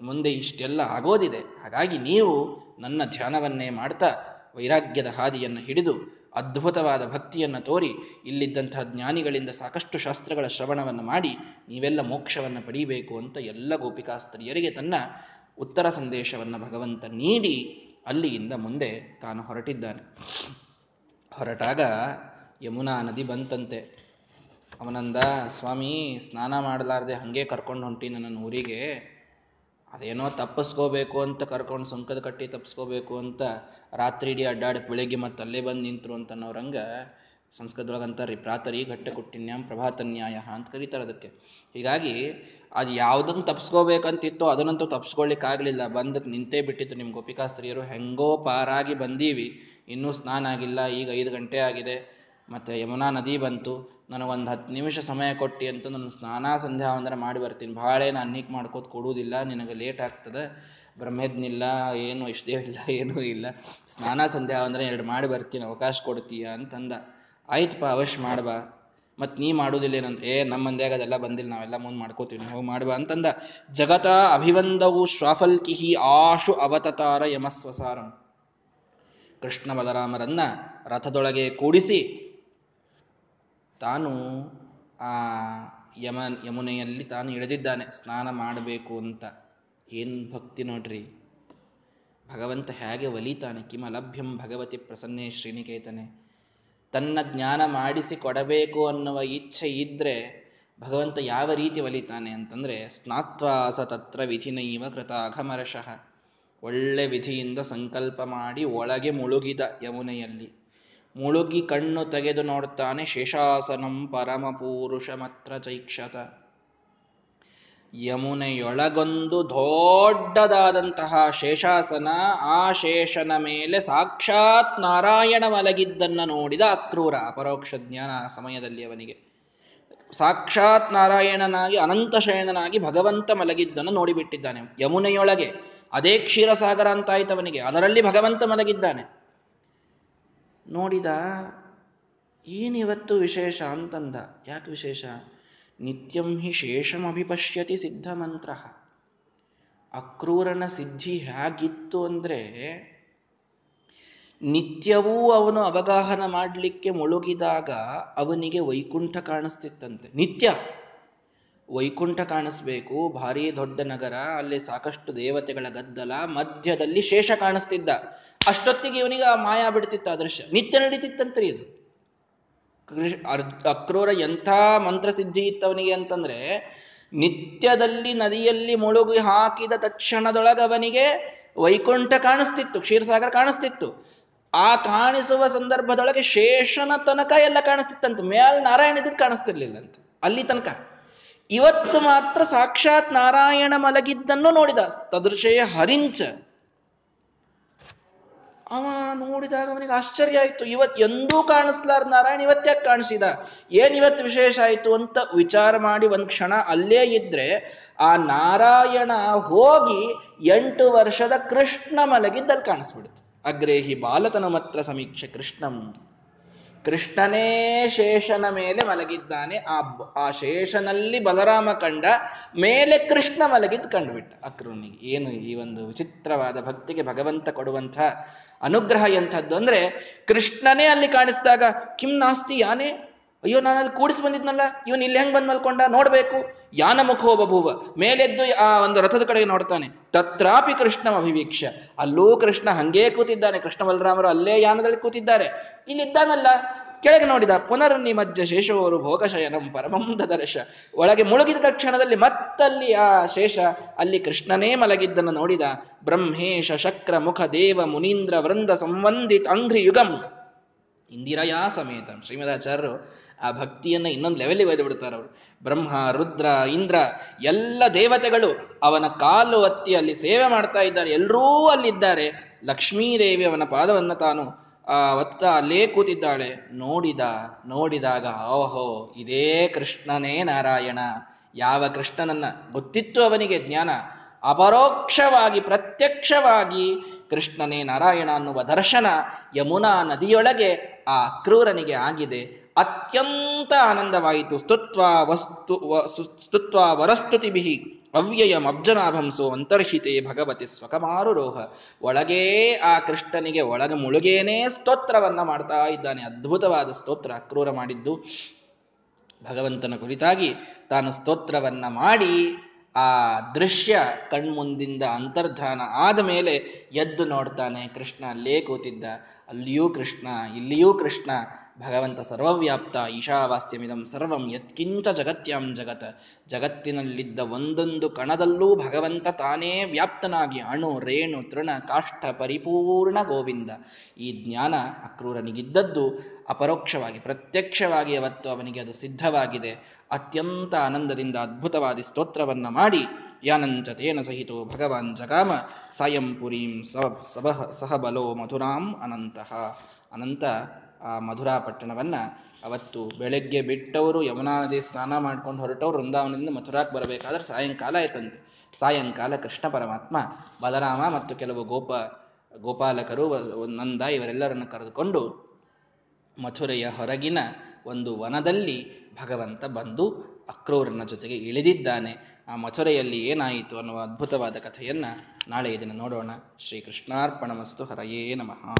A: ಮುಂದೆ ಇಷ್ಟೆಲ್ಲ ಆಗೋದಿದೆ, ಹಾಗಾಗಿ ನೀವು ನನ್ನ ಧ್ಯಾನವನ್ನೇ ಮಾಡ್ತಾ ವೈರಾಗ್ಯದ ಹಾದಿಯನ್ನು ಹಿಡಿದು ಅದ್ಭುತವಾದ ಭಕ್ತಿಯನ್ನು ತೋರಿ ಇಲ್ಲಿದ್ದಂತಹ ಜ್ಞಾನಿಗಳಿಂದ ಸಾಕಷ್ಟು ಶಾಸ್ತ್ರಗಳ ಶ್ರವಣವನ್ನು ಮಾಡಿ ನೀವೆಲ್ಲ ಮೋಕ್ಷವನ್ನು ಪಡೀಬೇಕು ಅಂತ ಎಲ್ಲ ಗೋಪಿಕಾಸ್ತ್ರೀಯರಿಗೆ ತನ್ನ ಉತ್ತರ ಸಂದೇಶವನ್ನು ಭಗವಂತ ನೀಡಿ ಅಲ್ಲಿಯಿಂದ ಮುಂದೆ ತಾನು ಹೊರಟಿದ್ದಾನೆ. ಹೊರಟಾಗ ಯಮುನಾ ನದಿ ಬಂತಂತೆ. ಅವನಂದ, ಸ್ವಾಮಿ, ಸ್ನಾನ ಮಾಡಲಾರ್ದೆ ಹಂಗೆ ಕರ್ಕೊಂಡು ಹೊಂಟಿ ನನ್ನ ಊರಿಗೆ. ಅದೇನೋ ತಪ್ಪಿಸ್ಕೋಬೇಕು ಅಂತ ಕರ್ಕೊಂಡು ಸುಂಕದ ಕಟ್ಟಿ ತಪ್ಪಿಸ್ಕೋಬೇಕು ಅಂತ ರಾತ್ರಿ ಇಡೀ ಅಡ್ಡಾಡಿ ಬೆಳಿಗ್ಗೆ ಮತ್ತೆ ಅಲ್ಲೇ ಬಂದು ನಿಂತರು ಅಂತ ಅನ್ನೋರಂಗ ಸಂಸ್ಕೃತದೊಳಗೆ ಪ್ರಾತರಿ ಘಟ್ಟ ಪ್ರಭಾತ ನ್ಯಾಯ ಅಂತ ಕರೀತಾರೆ ಅದಕ್ಕೆ. ಹೀಗಾಗಿ ಅದು ಯಾವುದನ್ನು ತಪ್ಪಿಸ್ಕೋಬೇಕಂತಿತ್ತೋ ಅದನ್ನಂತೂ ತಪ್ಪಿಸ್ಕೊಳ್ಳಿಕ್ಕಾಗಲಿಲ್ಲ ಬಂದಕ್ಕೆ ನಿಂತೇ ಬಿಟ್ಟಿತ್ತು ನಿಮ್ಮ ಗೋಪಿಕಾ ಸ್ತ್ರೀಯರು. ಹೆಂಗೋ ಪಾರಾಗಿ ಬಂದೀವಿ. ಇನ್ನೂ ಸ್ನಾನ ಆಗಿಲ್ಲ. ಈಗ ಐದು ಗಂಟೆ ಆಗಿದೆ. ಮತ್ತು ಯಮುನಾ ನದಿ ಬಂತು. ನನಗೊಂದು ಹತ್ತು ನಿಮಿಷ ಸಮಯ ಕೊಟ್ಟು ಅಂತ ನನ್ನ ಸ್ನಾನ ಸಂಧ್ಯಾ ಅಂದ್ರೆ ಮಾಡಿ ಬರ್ತೀನಿ. ಭಾಳ ಏನು ಅನ್ನಿಕ್ ಮಾಡ್ಕೋತ ಕೊಡುವುದಿಲ್ಲ, ನಿನಗೆ ಲೇಟ್ ಆಗ್ತದೆ. ಬ್ರಹ್ಮದ್ನಿಲ್ಲ, ಏನು ಇಷ್ಟೇ ಇಲ್ಲ ಏನೂ ಇಲ್ಲ. ಸ್ನಾನ ಸಂಧ್ಯಾ ಅಂದ್ರೆ ಎರಡು ಮಾಡಿ ಬರ್ತೀನಿ, ಅವಕಾಶ ಕೊಡ್ತೀಯ ಅಂತಂದ. ಆಯ್ತಪ್ಪ ಅವಶ್ಯ ಮಾಡ್ಬಾ ಮತ್ತು ನೀ ಮಾಡುವುದಿಲ್ಲ ಏನಂತ, ಏ ನಮ್ಮ ಮಂದ್ಯಾಗ ಅದೆಲ್ಲ ಬಂದಿಲ್ಲ, ನಾವೆಲ್ಲ ಮುಂದೆ ಮಾಡ್ಕೋತೀವಿ ಹೋಗಿ ಮಾಡುವ ಅಂತಂದ. ಜಗತ ಅಭಿವಂದವು ಶ್ವಾಫಲ್ಕಿಹಿ ಆಶು ಅವತತಾರ ಯಮಸ್ವಸಾರಂ. ಕೃಷ್ಣ ಬಲರಾಮರನ್ನ ರಥದೊಳಗೆ ಕೂಡಿಸಿ ತಾನು ಆ ಯಮ ಯಮುನೆಯಲ್ಲಿ ತಾನು ಇಳಿದಿದ್ದಾನೆ ಸ್ನಾನ ಮಾಡಬೇಕು ಅಂತ. ಏನು ಭಕ್ತಿ ನೋಡ್ರಿ. ಭಗವಂತ ಹೇಗೆ ಒಲಿತಾನೆ ಕಿಮಲಭ್ಯಂ ಭಗವತಿ ಪ್ರಸನ್ನೇ ಶ್ರೀನಿಕೇತನೆ. ತನ್ನ ಜ್ಞಾನ ಮಾಡಿಸಿ ಕೊಡಬೇಕು ಅನ್ನುವ ಇಚ್ಛೆ ಇದ್ರೆ ಭಗವಂತ ಯಾವ ರೀತಿ ಒಲಿತಾನೆ ಅಂತಂದ್ರೆ, ಸ್ನಾತ್ವಾಸ ತತ್ರ ವಿಧಿನೈವ ಕೃತ ಅಘಮರಶಃ ಒಳ್ಳೆ ವಿಧಿಯಿಂದ ಸಂಕಲ್ಪ ಮಾಡಿ ಒಳಗೆ ಮುಳುಗಿದ ಯಮುನೆಯಲ್ಲಿ. ಮುಳುಗಿ ಕಣ್ಣು ತೆಗೆದು ನೋಡ್ತಾನೆ ಶೇಷಾಸನಂ ಪರಮಪುರುಷಮತ್ರ ಚೈಕ್ಷತ. ಯಮುನೆಯೊಳಗೊಂದು ದೊಡ್ಡದಾದಂತಹ ಶೇಷಾಸನ ಆ ಶೇಷನ ಮೇಲೆ ಸಾಕ್ಷಾತ್ ನಾರಾಯಣ ಮಲಗಿದ್ದನ್ನ ನೋಡಿದ ಅಕ್ರೂರ, ಅಪರೋಕ್ಷ ಜ್ಞಾನ ಸಮಯದಲ್ಲಿ ಅವನಿಗೆ. ಸಾಕ್ಷಾತ್ ನಾರಾಯಣನಾಗಿ, ಅನಂತ ಶಯನನಾಗಿ ಭಗವಂತ ಮಲಗಿದ್ದನ್ನು ನೋಡಿಬಿಟ್ಟಿದ್ದಾನೆ. ಯಮುನೆಯೊಳಗೆ ಅದೇ ಕ್ಷೀರಸಾಗರ ಅಂತಾಯ್ತವನಿಗೆ, ಅದರಲ್ಲಿ ಭಗವಂತ ಮಲಗಿದ್ದಾನೆ. ನೋಡಿದ, ಏನಿವತ್ತು ವಿಶೇಷ ಅಂತಂದ. ಯಾಕೆ ವಿಶೇಷ? ನಿತ್ಯಂ ಹಿ ಶೇಷಮಭಿಪಶ್ಯತಿ ಸಿದ್ಧಮಂತ್ರ. ಅಕ್ರೂರನ ಸಿದ್ಧಿ ಹೇಗಿತ್ತು ಅಂದ್ರೆ, ನಿತ್ಯವೂ ಅವನು ಅವಗಾಹನ ಮಾಡಲಿಕ್ಕೆ ಮುಳುಗಿದಾಗ ಅವನಿಗೆ ವೈಕುಂಠ ಕಾಣಿಸ್ತಿತ್ತಂತೆ. ನಿತ್ಯ ವೈಕುಂಠ ಕಾಣಿಸ್ಬೇಕು. ಭಾರಿ ದೊಡ್ಡ ನಗರ, ಅಲ್ಲಿ ಸಾಕಷ್ಟು ದೇವತೆಗಳ ಗದ್ದಲ, ಮಧ್ಯದಲ್ಲಿ ಶೇಷ ಕಾಣಿಸ್ತಿದ್ದ. ಅಷ್ಟೊತ್ತಿಗೆ ಇವನಿಗೆ ಆ ಮಾಯಾ ಬಿಡ್ತಿತ್ತು, ಆ ದೃಶ್ಯ. ನಿತ್ಯ ನಡೀತಿತ್ತಂತ್ರಿ ಇದು ಅಕ್ರೂರ ಎಂಥ ಮಂತ್ರಸಿದ್ಧಿ ಇತ್ತವನಿಗೆ ಅಂತಂದ್ರೆ, ನಿತ್ಯದಲ್ಲಿ ನದಿಯಲ್ಲಿ ಮುಳುಗಿ ಹಾಕಿದ ತಕ್ಷಣದೊಳಗವನಿಗೆ ವೈಕುಂಠ ಕಾಣಿಸ್ತಿತ್ತು, ಕ್ಷೀರಸಾಗರ ಕಾಣಿಸ್ತಿತ್ತು. ಆ ಕಾಣಿಸುವ ಸಂದರ್ಭದೊಳಗೆ ಶೇಷನ ತನಕ ಎಲ್ಲ ಕಾಣಿಸ್ತಿತ್ತಂತ. ಮ್ಯಾಲ್ ನಾರಾಯಣ ಇದ್ದಿದ್ದು ಕಾಣಿಸ್ತಿರ್ಲಿಲ್ಲ ಅಂತ ಅಲ್ಲಿ ತನಕ. ಇವತ್ತು ಮಾತ್ರ ಸಾಕ್ಷಾತ್ ನಾರಾಯಣ ಮಲಗಿದ್ದನ್ನು ನೋಡಿದ. ತದೃಶಯ ಹರಿಂಚ. ಅವ ನೋಡಿದಾಗ ಅವನಿಗೆ ಆಶ್ಚರ್ಯ ಆಯಿತು. ಇವತ್ ಎಂದೂ ಕಾಣಿಸ್ಲಾರ ನಾರಾಯಣ ಇವತ್ತ್ಯಾಕೆ ಕಾಣಿಸಿದ? ಏನು ಇವತ್ತು ವಿಶೇಷ ಆಯಿತು ಅಂತ ವಿಚಾರ ಮಾಡಿ ಒಂದ್ ಕ್ಷಣ ಅಲ್ಲೇ ಇದ್ರೆ ಆ ನಾರಾಯಣ ಹೋಗಿ ಎಂಟು ವರ್ಷದ ಕೃಷ್ಣ ಮಲಗಿದ್ದಲ್ಲಿ ಕಾಣಿಸ್ಬಿಡ್ತು. ಅಗ್ರೇಹಿ ಬಾಲತನ ಮಾತ್ರ ಸಮೀಕ್ಷೆ ಕೃಷ್ಣಂ. ಕೃಷ್ಣನೇ ಶೇಷನ ಮೇಲೆ ಮಲಗಿದ್ದಾನೆ. ಆ ಆ ಶೇಷನಲ್ಲಿ ಬಲರಾಮ ಕಂಡ ಮೇಲೆ ಕೃಷ್ಣ ಮಲಗಿದ್ದು ಕಂಡುಬಿಟ್ಟ. ಅಕ್ರೂನಿಗೆ ಏನು ಈ ಒಂದು ವಿಚಿತ್ರವಾದ ಭಕ್ತಿಗೆ ಭಗವಂತ ಕೊಡುವಂಥ ಅನುಗ್ರಹ ಎಂಥದ್ದು ಅಂದ್ರೆ ಕೃಷ್ಣನೇ ಅಲ್ಲಿ ಕಾಣಿಸಿದಾಗ, ಕಿಮ್ ನಾಸ್ತಿ ಯಾನೇ? ಅಯ್ಯೋ ನಾನು ಅಲ್ಲಿ ಕೂಡಿಸಿ ಬಂದಿದ್ನಲ್ಲ, ಇವನು ಇಲ್ಲಿ ಹೆಂಗ್ ಬಂದ್ ಮಲ್ಕೊಂಡ? ನೋಡ್ಬೇಕು. ಯಾನ ಮುಖೋ ಬಭೂವ. ಮೇಲೆದ್ದು ಆ ಒಂದು ರಥದ ಕಡೆಗೆ ನೋಡ್ತಾನೆ. ತತ್ರಾಪಿ ಕೃಷ್ಣ ಅಭಿವೀಕ್ಷ ಅಲ್ಲೂ ಕೃಷ್ಣ ಹಂಗೇ ಕೂತಿದ್ದಾನೆ. ಕೃಷ್ಣ ಬಲರಾಮರು ಅಲ್ಲೇ ಯಾನದಲ್ಲಿ ಕೂತಿದ್ದಾರೆ. ಇಲ್ಲಿದ್ದಾನಲ್ಲ. ಕೆಳಗೆ ನೋಡಿದ ಪುನರ್ನಿಮಜ್ಜ ಶೇಷವರು ಭೋಗಶಯನಂ ಪರಮಂ ದರ್ಶ ಒಳಗೆ ಮುಳುಗಿದ ತಕ್ಷಣದಲ್ಲಿ ಮತ್ತಲ್ಲಿ ಆ ಶೇಷ, ಅಲ್ಲಿ ಕೃಷ್ಣನೇ ಮಲಗಿದ್ದನ್ನು ನೋಡಿದ ಬ್ರಹ್ಮೇಶ ಶಕ್ರ ಮುಖ ದೇವ ಮುನೀಂದ್ರ ವೃಂದ ಸಂವಂದಿತ ಅಂಘ್ರಿ ಯುಗಂ ಇಂದಿರಯಾ ಸಮೇತ. ಶ್ರೀಮದಾಚಾರ್ಯರು ಆ ಭಕ್ತಿಯನ್ನ ಇನ್ನೊಂದು ಲೆವೆಲ್ಗೆ ಒಯ್ದು ಬಿಡ್ತಾರೆ ಅವರು. ಬ್ರಹ್ಮ, ರುದ್ರ, ಇಂದ್ರ ಎಲ್ಲ ದೇವತೆಗಳು ಅವನ ಕಾಲು ಒತ್ತಿ ಅಲ್ಲಿ ಸೇವೆ ಮಾಡ್ತಾ ಇದ್ದಾರೆ. ಎಲ್ಲರೂ ಅಲ್ಲಿದ್ದಾರೆ. ಲಕ್ಷ್ಮೀದೇವಿ ಅವನ ಪಾದವನ್ನು ತಾನು, ಆ, ಒತ್ತ ಅಲ್ಲೇ ಕೂತಿದ್ದಾಳೆ. ನೋಡಿದ, ನೋಡಿದಾಗ ಓಹೋ, ಇದೇ ಕೃಷ್ಣನೇ ನಾರಾಯಣ. ಯಾವ ಕೃಷ್ಣನನ್ನ ಗೊತ್ತಿತ್ತು ಅವನಿಗೆ ಜ್ಞಾನ? ಅಪರೋಕ್ಷವಾಗಿ, ಪ್ರತ್ಯಕ್ಷವಾಗಿ ಕೃಷ್ಣನೇ ನಾರಾಯಣ ಅನ್ನುವ ದರ್ಶನ ಯಮುನಾ ನದಿಯೊಳಗೆ ಆ ಕ್ರೂರನಿಗೆ ಆಗಿದೆ. ಅತ್ಯಂತ ಆನಂದವಾಯಿತು. ಸ್ತುತ್ವ ವಸ್ತು ಸ್ತುತ್ವ ವರಸ್ತುತಿಭಿ ಅವ್ಯಯಂ ಅಬ್ಜನಾಭಂಸೋ ಅಂತರ್ಹಿತೆ ಭಗವತಿ ಸ್ವಕಮಾರುರೋಹ. ಒಳಗೇ ಆ ಕೃಷ್ಣನಿಗೆ ಒಳಗೆ ಮುಳುಗೇನೇ ಸ್ತೋತ್ರವನ್ನ ಮಾಡ್ತಾ ಇದ್ದಾನೆ. ಅದ್ಭುತವಾದ ಸ್ತೋತ್ರ ಅಕ್ರೂರ ಮಾಡಿದ್ದು. ಭಗವಂತನ ಕುರಿತಾಗಿ ತಾನು ಸ್ತೋತ್ರವನ್ನ ಮಾಡಿ ಆ ದೃಶ್ಯ ಕಣ್ಮುಂದಿಂದ ಅಂತರ್ಧಾನ ಆದ ಮೇಲೆ ಎದ್ದು ನೋಡ್ತಾನೆ ಕೃಷ್ಣ. ಅಲ್ಲೇ ಕೂತಿದ್ದ. ಅಲ್ಲಿಯೂ ಕೃಷ್ಣ, ಇಲ್ಲಿಯೂ ಕೃಷ್ಣ. ಭಗವಂತ ಸರ್ವವ್ಯಾಪ್ತ, ಈಶಾವಾಸ್ಯಮಿದಂ ಸರ್ವಂ ಯತ್ಕಿಂಚ ಜಗತ್ಯಂ ಜಗತ್. ಜಗತ್ತಿನಲ್ಲಿದ್ದ ಒಂದೊಂದು ಕಣದಲ್ಲೂ ಭಗವಂತ ತಾನೇ ವ್ಯಾಪ್ತನಾಗಿ ಅಣು, ರೇಣು, ತೃಣ, ಕಾಷ್ಠ, ಪರಿಪೂರ್ಣ ಗೋವಿಂದ. ಈ ಜ್ಞಾನ ಅಕ್ರೂರನಿಗಿದ್ದದ್ದು ಅಪರೋಕ್ಷವಾಗಿ, ಪ್ರತ್ಯಕ್ಷವಾಗಿ ಅವತ್ತು ಅವನಿಗೆ ಅದು ಸಿದ್ಧವಾಗಿದೆ. ಅತ್ಯಂತ ಆನಂದದಿಂದ ಅದ್ಭುತವಾದ ಸ್ತೋತ್ರವನ್ನ ಮಾಡಿ, ಯಾನಂಚ ತೇನ ಸಹಿತೋ ಭಗವಾನ್ ಜಗಾಮ, ಸಾಯಂ ಪುರೀಂ ಸಹ ಬಲೋ ಮಧುರಾಂ ಅನಂತಹ ಅನಂತ ಆ ಮಧುರಾ ಪಟ್ಟಣವನ್ನ ಅವತ್ತು ಬೆಳಗ್ಗೆ ಬಿಟ್ಟವರು ಯಮುನಾ ನದಿ ಸ್ನಾನ ಮಾಡ್ಕೊಂಡು ಹೊರಟವರು ವೃಂದಾವನದಿಂದ ಮಥುರಾಕ್ ಬರಬೇಕಾದ್ರೆ ಸಾಯಂಕಾಲ ಆಯ್ತಂತೆ. ಸಾಯಂಕಾಲ ಕೃಷ್ಣ ಪರಮಾತ್ಮ, ಬಲರಾಮ ಮತ್ತು ಕೆಲವು ಗೋಪ, ಗೋಪಾಲಕರು, ನಂದ ಇವರೆಲ್ಲರನ್ನು ಕರೆದುಕೊಂಡು ಮಥುರೆಯ ಹೊರಗಿನ ಒಂದು ವನದಲ್ಲಿ ಭಗವಂತ ಬಂದು ಅಕ್ರೂರನ ಜೊತೆಗೆ ಇಳಿದಿದ್ದಾನೆ. ಆ ಮಥುರೆಯಲ್ಲಿ ಏನಾಯಿತು ಅನ್ನುವ ಅದ್ಭುತವಾದ ಕಥೆಯನ್ನ ನಾಳೆ ಇದನ್ನು ನೋಡೋಣ. ಶ್ರೀ ಕೃಷ್ಣಾರ್ಪಣ ಮಸ್ತು ಹರಯೇ ನಮಃ.